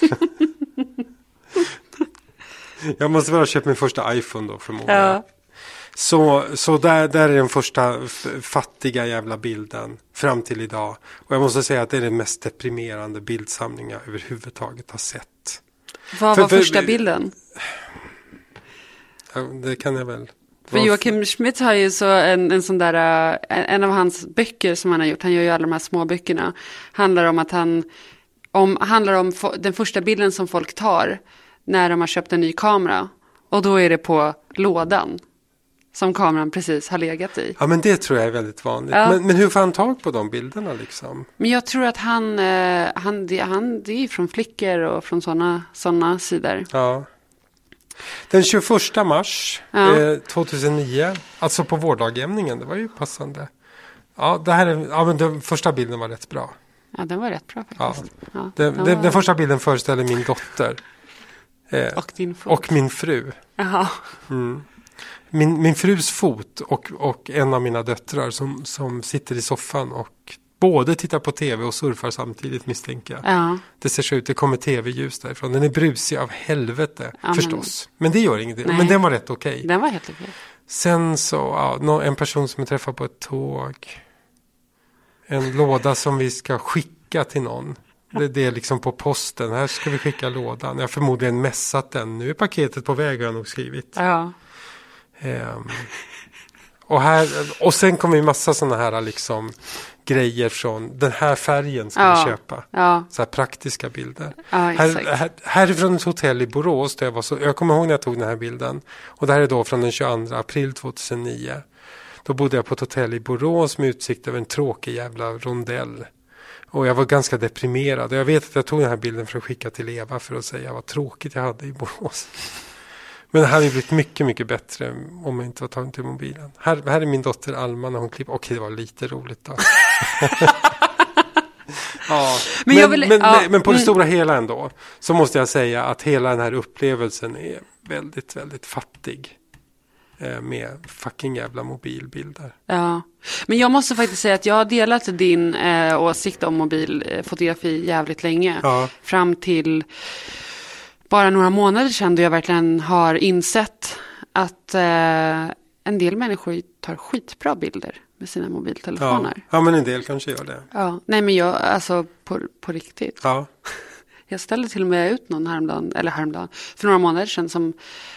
*laughs* jag måste väl ha köpt min första iPhone då förmodligen. Ja. Så, så där, där är den första fattiga jävla bilden fram till idag. Och jag måste säga att det är den mest deprimerande bildsamling jag överhuvudtaget har sett. Vad För- var för- första bilden? Ja, det kan jag väl. För Joakim Schmidt har ju så en, en sån där, äh, en en av hans böcker som han har gjort, han gör ju alla de här små böckerna, handlar om att han, om, handlar om den första bilden som folk tar när de har köpt en ny kamera. Och då är det på lådan som kameran precis har legat i. Ja men det tror jag är väldigt vanligt. Ja. Men, men hur får han tag på de bilderna liksom? Men jag tror att han, eh, han, det, han, det är från flickor och från sådana såna sidor. Ja. Den 21 mars Ja. eh, 2009, alltså på vårdagjämningen, det var ju passande. Ja, det här är, ja men den första bilden var rätt bra. Ja, den var rätt bra Ja. faktiskt. Ja, Den, den den, var- den första bilden föreställer min dotter. Eh, Och din fot. och min fru. Jaha. Min, min frus fot och, och en av mina döttrar som, som sitter i soffan och både tittar på tv och surfar samtidigt misstänker jag. Ja. Det ser så ut, det kommer tv-ljus därifrån. Den är brusig av helvete Ja, men- förstås. Men det gör ingenting. Nej. Men den var rätt okej. Den var helt okej. Sen så, ja, en person som jag träffade på ett tåg. En låda som vi ska skicka till någon. Det, det är liksom på posten. Här ska vi skicka lådan. Jag har förmodligen mässat den. Nu är paketet på väg har jag nog skrivit. Ja. Ehm, och, här, och sen kommer ju massa sådana här liksom grejer från den här färgen ska Ja. vi köpa. Ja. Så här praktiska bilder. Ja, här, här, härifrån ett hotell i Borås. Där jag, var så, jag kommer ihåg när jag tog den här bilden. Och det här är då från den 22 april 2009. Då bodde jag på ett hotell i Borås med utsikt över en tråkig jävla rondell. Och jag var ganska deprimerad. Och jag vet att jag tog den här bilden för att skicka till Eva för att säga vad tråkigt jag hade i Borås. Men det hade ju blivit mycket, mycket bättre om jag inte var tagen till mobilen. Här, här är min dotter Alma när hon klipper. Okej, det var lite roligt då. *laughs* ja, Men men, vill- men, ja, men, men på det mm. stora hela ändå. Så måste jag säga att hela den här upplevelsen är väldigt, väldigt fattig. Eh, med fucking jävla mobilbilder. Ja, men jag måste faktiskt säga att jag har delat din eh, åsikt om mobilfotografi jävligt länge. Ja. Fram till bara några månader sedan då jag verkligen har insett att eh, en del människor tar skitbra bilder med sina Ja. mobiltelefoner. ja, men en del kanske gör det. Ja. Nej men jag, alltså på, på riktigt. Ja, *laughs* Jag ställde till och med ut någon häromdagen, eller häromdagen, för några månader sedan som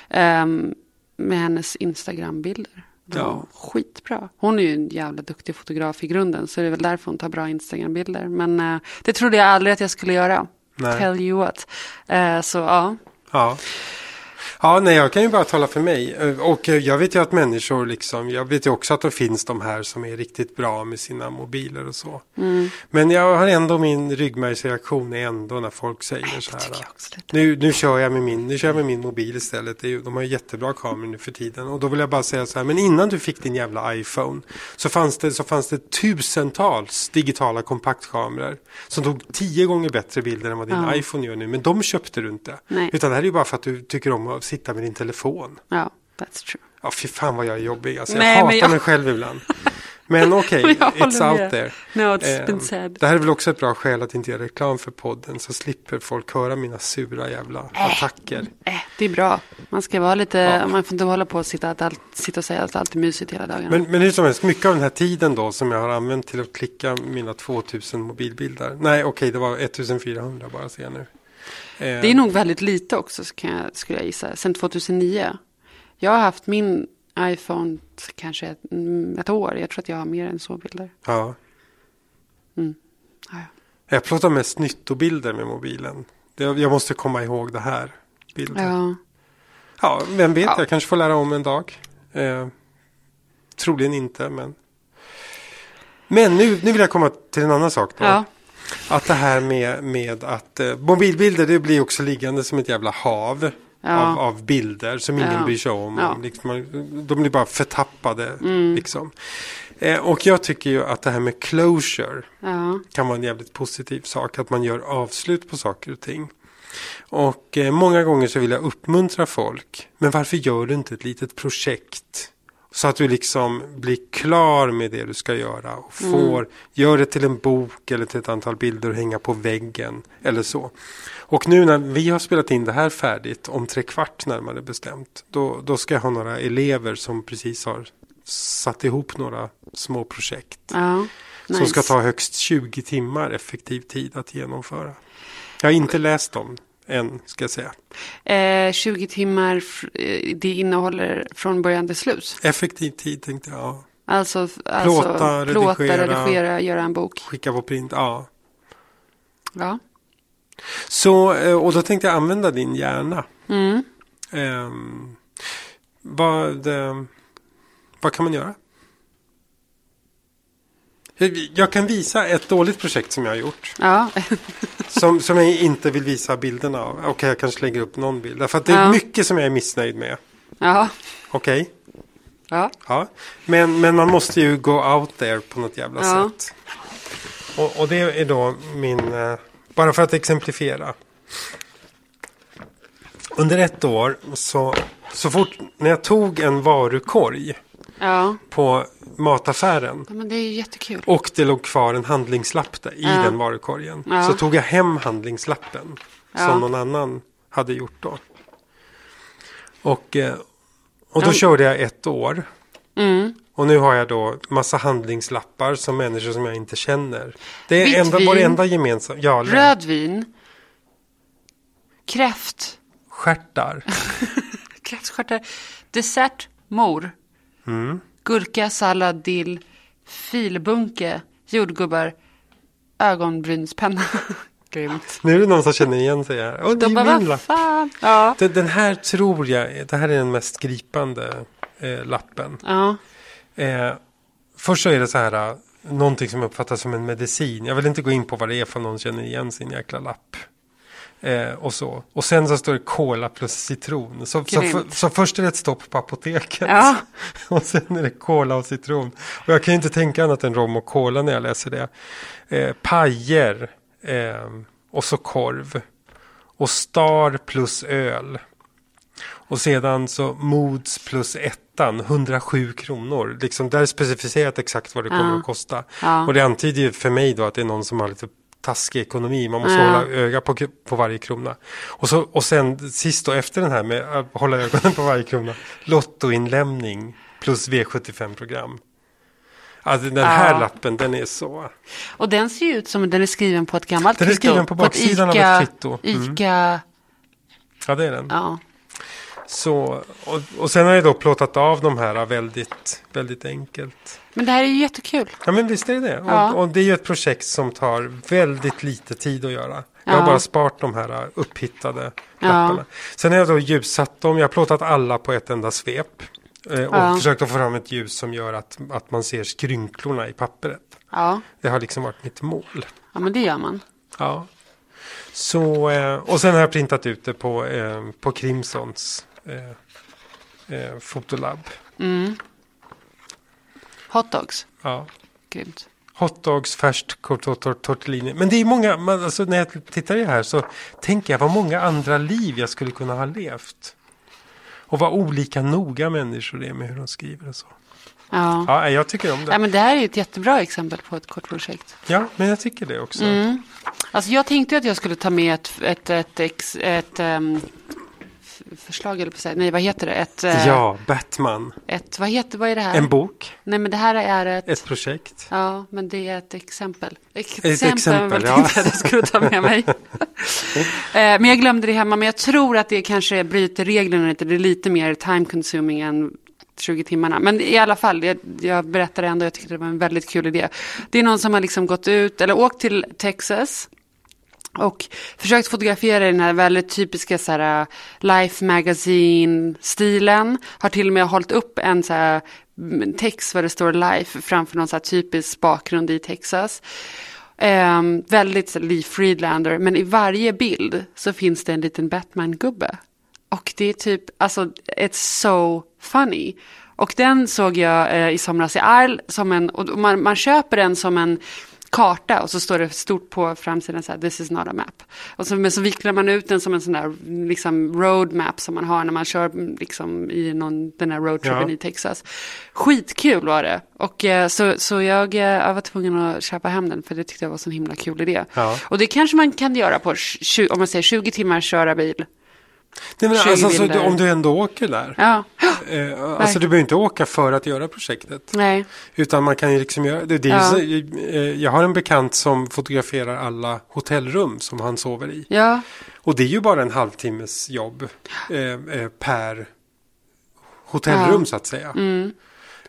ehm, med hennes Instagram-bilder. Ja. Skitbra. Hon är ju en jävla duktig fotograf i grunden, så det är väl därför hon tar bra Instagram-bilder. Men eh, det trodde jag aldrig att jag skulle göra. Nej. Tell you what. Eh, så ja, Ja. Ja, nej, jag kan ju bara tala för mig. Eh, Och eh, jag vet ju att människor liksom, jag vet ju också att det finns de här som är riktigt bra med sina mobiler och så. Mm. Men jag har ändå min ryggmärgsreaktion är ändå när folk säger så här. Nu, nu, kör jag med min, nu kör jag med min mobil istället. De har ju jättebra kameror nu för tiden. Och då vill jag bara säga så här, men innan du fick din jävla iPhone så fanns det, så fanns det tusentals digitala kompaktkameror som tog tio gånger bättre bilder än vad din Ja. iPhone gör nu. Men de köpte du inte. Nej. Utan det här är ju bara för att du tycker om att sitta med din telefon. ja, that's true. Ja, fy fan vad jag är jobbig. Alltså, jag Nej, hatar men jag- mig själv ibland. Men *laughs* okej, jag it's håller out med. there. No, it's been said. Det här är väl också ett bra skäl att inte göra reklam för podden. Så slipper folk höra mina sura jävla attacker. Eh, det är bra. Man ska vara lite, Ja. man får inte hålla på och sitta, att allt, sitta och säga att allt är mysigt hela dagarna. Men, men hur som helst, mycket av den här tiden då som jag har använt till att klicka mina 2000 mobilbilder. Nej, okej, det var 1400 bara ser jag nu. Eh, Det är nog väldigt lite också, jag, skulle jag gissa. Sen 2009. Jag har haft min iPhone kanske ett, mm, ett år. Jag tror att jag har mer än så bilder. Ja. Ja, ja. Jag plåtar mest nyttobilder med mobilen. Jag måste komma ihåg det här. Bilden. Ja. Ja, vem vet, Ja. jag kanske får lära om en dag. Eh, troligen inte. Men, men nu, nu vill jag komma till en annan sak. Då. Ja. Att det här med, med att eh, mobilbilder det blir också liggande som ett jävla hav. Ja. Av, av bilder som ingen Ja. bryr sig om. Ja. Mm. Liksom, de blir bara förtappade. Liksom. Eh, och jag tycker ju att det här med closure Ja. kan vara en jävligt positiv sak. Att man gör avslut på saker och ting. Och eh, många gånger så vill jag uppmuntra folk. Men varför gör du inte ett litet projekt? Så att du liksom blir klar med det du ska göra. Och får, Gör det till en bok eller till ett antal bilder och hänga på väggen. Eller så. Och nu när vi har spelat in det här färdigt. Om tre kvart närmare bestämt. Då, då ska jag ha några elever som precis har satt ihop några små projekt. ja. Som Nice. ska ta högst 20 timmar effektiv tid att genomföra. Jag har inte läst dem än, ska jag säga. Eh, 20 timmar, eh, det innehåller från början till slut. Effektiv tid tänkte jag. Ja. Alltså, alltså Plåta, plåta, redigera. redigera, göra en bok. Skicka på print, ja. Ja. Så, eh, och då tänkte jag använda din hjärna. Mm. Ehm, vad, eh, vad kan man göra? Jag- kan visa ett dåligt projekt som jag har gjort. Ja. Som, som jag inte vill visa bilderna av. Okej, jag kanske lägger upp någon bild. Att det är Ja. mycket som jag är missnöjd med. ja. Okej? Ja. Ja, men, men man måste ju go out there på något jävla Ja. sätt. Och, och det är då min, eh, bara för att exemplifiera. Under ett år så, så fort när jag tog en varukorg Ja. på mataffären ja, men det är ju jättekul. och det låg kvar en handlingslapp där, i Ja. den varukorgen. Så tog jag hem handlingslappen som någon annan hade gjort då. Och, eh, och då körde jag ett år. Mm. Och nu har jag då massa handlingslappar som människor som jag inte känner. Det är Vitt enda, vår enda gemensamma. Ja, Rödvin. Kräft. stjärtar. *laughs* Kräftstjärtar. Dessert. Mor. Mm. Gurka, sallad, dill. Filbunke. Jordgubbar. Ögonbrynspenna. *laughs* Grymt. Nu är det någon som känner igen sig här. Det De bara, vad lapp. fan. Ja. Den, den här tror jag, det här är den mest gripande eh, lappen. Ja. Eh, först så är det så här, eh, någonting som uppfattas som en medicin. Jag vill inte gå in på vad det är för någon känner igen sin jäkla lapp. Eh, och så. Och sen så står det cola plus citron. Så, så, för, så först är det ett stopp på apoteket. Ja. *laughs* och sen är det cola och citron. Och jag kan ju inte tänka annat än rom och cola när jag läser det. Eh, pajer. Eh, och så korv. Och star plus öl. Och sedan så Moods plus ettan, 107 kronor. Liksom där är specificerat exakt vad det kommer Ja. att kosta. Ja. Och det antyder ju för mig då att det är någon som har lite taskig ekonomi. Man måste Ja. hålla öga på, på varje krona. Och, så, och sen sist och efter den här med att hålla ögonen på varje krona. Lottoinlämning plus V75-program. Alltså den här Ja. lappen den är så. Och den ser ju ut som den är skriven på ett gammalt Den är kvitto. skriven på baksidan av ett kvitto. Mm. Ica, Ja det är den. ja. Så, och, och sen har jag då plåtat av de här väldigt, väldigt enkelt. Men det här är ju jättekul. Ja men visst är det det. Ja. Och, och det är ju ett projekt som tar väldigt lite tid att göra. Jag har Ja. bara sparat de här uh, upphittade Ja. lapparna. Sen har jag då ljussatt dem. Jag har plåtat alla på ett enda svep. Eh, och Ja. försökt att få fram ett ljus som gör att, att man ser skrynklorna i pappret. Ja. Det har liksom varit mitt mål. ja, men det gör man. Ja. Så, eh, och sen har jag printat ut det på, på Crimsons eh, eh, fotolabb. Hotdogs. Ja. Grymt. Hotdogs, färskt tor- tor- tor- tortellini. Men det är många, man, alltså när jag tittar i det här så tänker jag vad många andra liv jag skulle kunna ha levt. Och vad olika noga människor är med hur de skriver och så. Ja. Ja, jag tycker om Ja, det. men det här är ett jättebra exempel på ett kort projekt. Ja, men jag tycker det också. Mm. Alltså jag tänkte att jag skulle ta med ett, ett, ett, ett ehm, f- förslag, eller på säga. Nej, vad heter det? Ett, eh, Ja, Batman. ett, vad heter, vad är det här? En bok, Nej, men det här är ett, ett projekt. ja, men det är ett exempel. Ett exempel, ja. jag skulle ta med mig. *laughs* Eh, men jag glömde det hemma, men jag tror att det kanske bryter reglerna lite. Det är lite mer time consuming än 20 timmarna. Men i alla fall, jag, jag berättar ändå, jag tyckte det var en väldigt kul idé. Det är någon som har liksom gått ut, eller åkt till Texas. Och försökt fotografera i den här väldigt typiska så här, äh, Life Magazine-stilen. Har till och med hållit upp en så här mm, text vad det står life framför någon så här typisk bakgrund i Texas. Ehm, väldigt så, Lee Friedlander, men i varje bild så finns det en liten Batman-gubbe. Och det är typ, alltså, it's so funny. Och den såg jag eh, i somras i Arl som en, och man, man köper den som en karta och så står det stort på framsidan så här, this is not a map. Och så, men så vicklar man ut den som en sån där liksom roadmap som man har när man kör liksom, i någon, den här roadtrippen Ja. i Texas. Skitkul var det. Och eh, så, så jag, eh, jag var tvungen att köpa hem den för det tyckte jag var en så himla kul idé. Ja. Och det kanske man kan göra på, 20, om man säger 20 timmar köra bil. Nej, men 20 alltså, så, bilder. om du ändå åker där. Ja, Eh, alltså du behöver inte åka för att göra projektet. nej. Utan man kan ju liksom göra det. det Ja. ju eh, jag har en bekant som fotograferar alla hotellrum som han sover i. Ja, Och det är ju bara en halvtimmes jobb eh, eh, per hotellrum Ja. Mm. så att säga.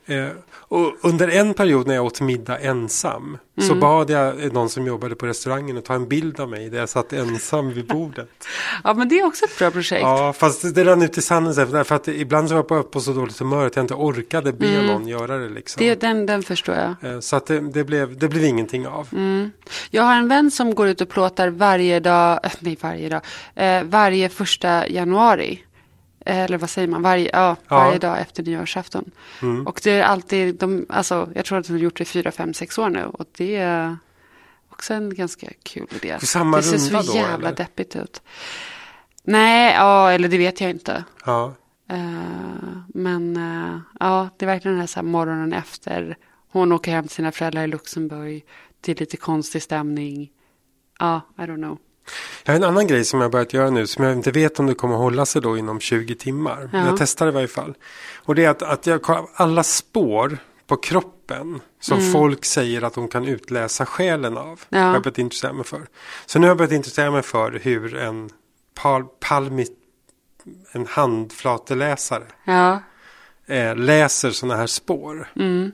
Eh, och under en period när jag åt middag ensam Mm. så bad jag någon som jobbade på restaurangen att ta en bild av mig där jag satt ensam vid bordet. *laughs* ja, men det är också ett bra projekt. Ja, fast det rann ut i sanden sen, därför att ibland så var jag på, så dåligt humör att jag inte orkade be någon göra det. Liksom. Mm. Det, den, den förstår jag. Eh, Så att det, det, blev, det blev ingenting av. Mm. Jag har en vän som går ut och plåtar varje dag, *laughs* nej varje dag, eh, varje första januari. Eh, Eller vad säger man, varje, ja, Ja. varje dag efter nyårsafton. Mm. Och det är alltid, de, alltså, jag tror att de har gjort det i fyra, fem, sex år nu. Och det är också en ganska kul idé. Samma det ser så då, jävla eller? deppigt ut. Nej, ja, eller det vet jag inte. Ja. Eh, men eh, ja, det är verkligen den här, så här morgonen efter. Hon åker hem till sina föräldrar i Luxemburg. Det är lite konstig stämning. Ja, I don't know. Jag har en annan grej som jag har börjat göra nu som jag inte vet om det kommer hålla sig då inom 20 timmar. Ja. jag testar i varje fall. Och det är att, att jag kollar alla spår på kroppen som Mm. folk säger att de kan utläsa själen av. Ja. Har jag börjat intressera mig för. Så nu har jag börjat intressera mig för hur en pal, palmi, en handflateläsare Ja, eh, läser sådana här spår. mm.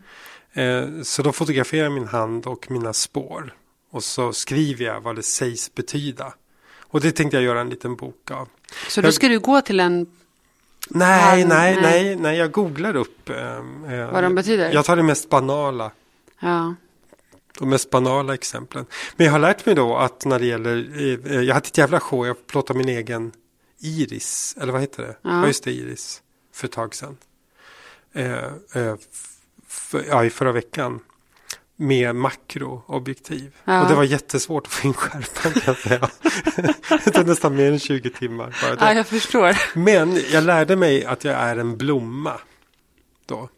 Eh, så då fotograferar jag min hand och mina spår. Och så skriver jag vad det sägs betyda. Och det tänkte jag göra en liten bok av. så då Jag- ska du gå till en... Nej, Hand- nej, nej. nej, jag googlar upp. ehm, eh, Vad de betyder? Jag tar det mest banala. Ja, De mest banala exemplen. Men jag har lärt mig då att när det gäller, eh, jag hade ett jävla show, jag plåtade min egen iris, eller vad heter det? Ja. Ja, just det, iris, för ett tag sedan. Eh, eh, f- f- ja, i förra veckan. Med makroobjektiv. Ja. Och det var jättesvårt att få in skärpan kan jag säga. *laughs* det tog nästan mer än 20 timmar. Bara det. ja jag förstår. Men jag lärde mig att jag är en blomma. Då.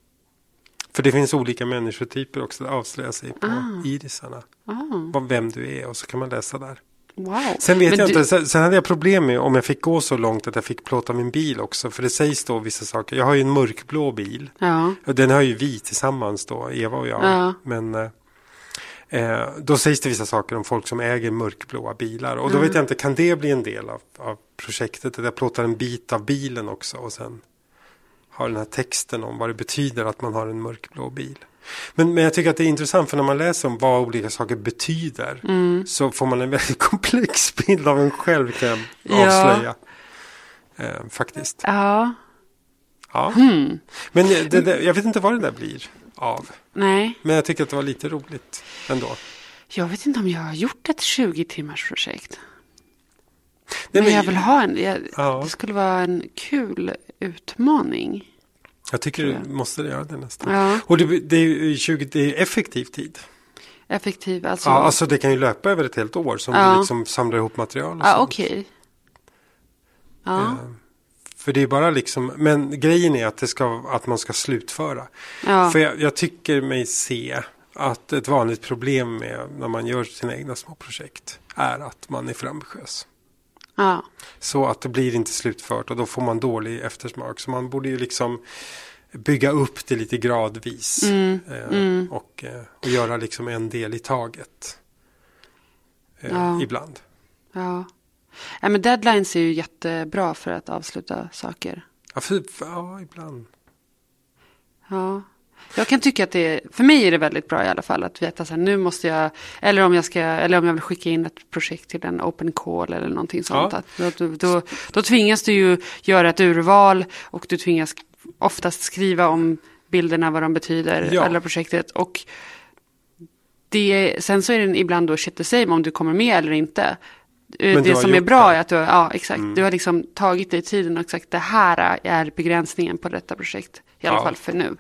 För det finns olika människotyper också. Det avslöjar sig på irisarna. Ah, Vem du är och så kan man läsa där. Wow. Sen vet Men jag du- inte. Sen, sen hade jag problem med om jag fick gå så långt att jag fick plåta min bil också. För det sägs då vissa saker. Jag har ju en mörkblå bil. Ja, Och Den har ju vi tillsammans då, Eva och jag. Ja. Men eh, eh, då sägs det vissa saker om folk som äger mörkblåa bilar. Och då Mm. vet jag inte, kan det bli en del av, av projektet? Att jag plåtar en bit av bilen också och sen har den här texten om vad det betyder att man har en mörkblå bil. Men, men jag tycker att det är intressant för när man läser om vad olika saker betyder Mm. så får man en väldigt *laughs* komplex bild av en själv kan jag Ja. avslöja. Eh, faktiskt. ja, Ja. Hmm. Men det, det, jag vet inte vad det där blir av. nej. Men jag tycker att det var lite roligt ändå. Jag vet inte om jag har gjort ett 20 timmars projekt. Nej, men jag vill ha en, jag, Ja. det skulle vara en kul utmaning. Jag tycker du måste göra det nästan. Ja. Och det, det, är ju 20, det är effektiv tid. Effektiv, alltså. Ja, alltså det kan ju löpa över ett helt år som Ja. du liksom samlar ihop material och ja okej. Ja, Eh, För det är bara liksom, men grejen är att, det ska, att man ska slutföra. ja. För jag, jag tycker mig se att ett vanligt problem med när man gör sina egna små projekt är att man är för ambitiös. Ja. Så att det blir inte slutfört och då får man dålig eftersmak. Så man borde ju liksom bygga upp det lite gradvis. Mm, eh, Och, eh, och göra liksom en del i taget. Eh, Ja. Ibland. ja. Nej, men deadlines är ju jättebra för att avsluta saker. Ja, för, ja, ibland. Ja. Jag kan tycka att det för mig är det väldigt bra i alla fall att veta så här, nu måste jag, eller om jag ska, eller om jag vill skicka in ett projekt till en open call eller någonting sånt. Ja. Att då, då, då, tvingas du ju göra ett urval och du tvingas oftast skriva om bilderna, vad de betyder, Ja. alla projektet. Och det, sen så är det ibland då shit the same om du kommer med eller inte. Eh, Men det som är bra det. är att du ja exakt, du har liksom tagit dig tiden och sagt det här är begränsningen på detta projekt. I alla Ja. fall för nu.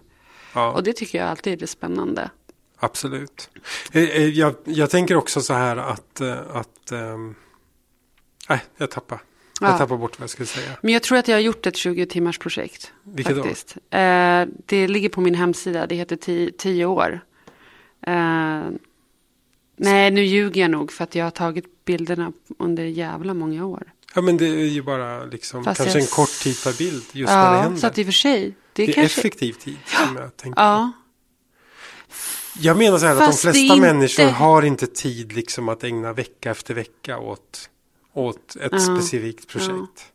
Ja. Och det tycker jag alltid är spännande. Absolut. Eh, eh, Jag, jag tänker också så här att... eh, att ehm, nej, jag tappar. Jag Ja. tappar bort vad jag skulle säga. Men jag tror att jag har gjort ett 20 timmars projekt. Vilket då? faktiskt. Eh, det ligger på min hemsida, det heter 10 10 år. Eh, nej, nu ljuger jag nog för att jag har tagit bilderna under jävla många år. Ja, men det är ju bara liksom Fast kanske en kort tid per bild just när det Ja, händer. så att i och för sig. Det, det är kanske... effektiv tid som jag tänker. Ja, Jag menar så här att de Fast det är flesta inte- människor har inte tid liksom att ägna vecka efter vecka åt, åt ett Ja. specifikt projekt.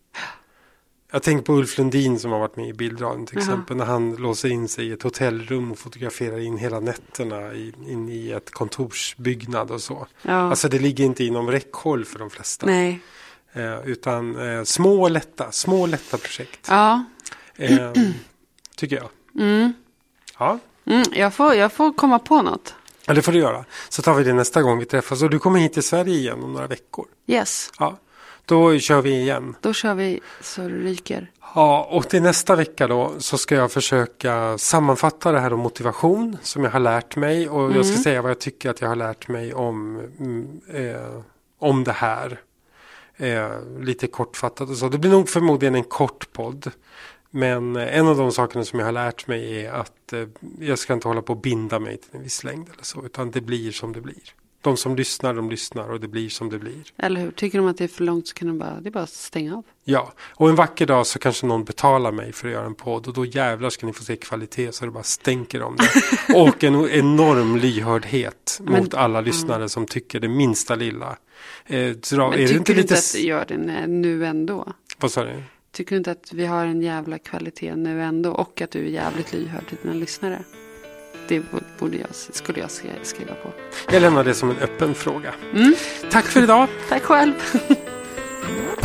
Jag tänker på Ulf Lundin som har varit med i Bildradion till exempel. När han låser in sig i ett hotellrum och fotograferar in hela nätterna i, in i ett kontorsbyggnad och så. ja. Alltså det ligger inte inom räckhåll för de flesta. nej. Eh, utan eh, små lätta, små lätta projekt. Ja, Eh, tycker jag. mm. Ja. Mm, jag, får, jag får komma på något. ja, det får du göra. Så tar vi det nästa gång vi träffas. Och du kommer hit till Sverige igen om några veckor. Yes, Ja, då kör vi igen. då kör vi så det ryker. Ja, och till nästa vecka då så ska jag försöka sammanfatta det här om motivation som jag har lärt mig. Och jag ska säga vad jag tycker att jag har lärt mig om, mm, eh, om det här. Eh, lite kortfattat och så. Det blir nog förmodligen en kort podd. Men eh, en av de sakerna som jag har lärt mig är att eh, jag ska inte hålla på att binda mig till en viss längd eller så. Utan det blir som det blir. De som lyssnar, de lyssnar och det blir som det blir. Eller hur? Tycker de att det är för långt så kan de bara, det är bara att stänga av. Ja, och en vacker dag så kanske någon betalar mig för att göra en podd och då jävlar ska ni få se kvalitet så det bara stänker om det. *laughs* Och en enorm lyhördhet Men- mot alla lyssnare som tycker det minsta lilla. Eh, då, Men är det tycker inte du lite... inte att det gör det nu ändå? Vad sa du? Tycker du inte att vi har en jävla kvalitet nu ändå? Och att du är jävligt lyhörd till dina lyssnare? Det bo- borde jag, skulle jag sk- skriva på. Jag lämnar det som en öppen fråga. Mm. Tack för idag. Tack själv. *laughs*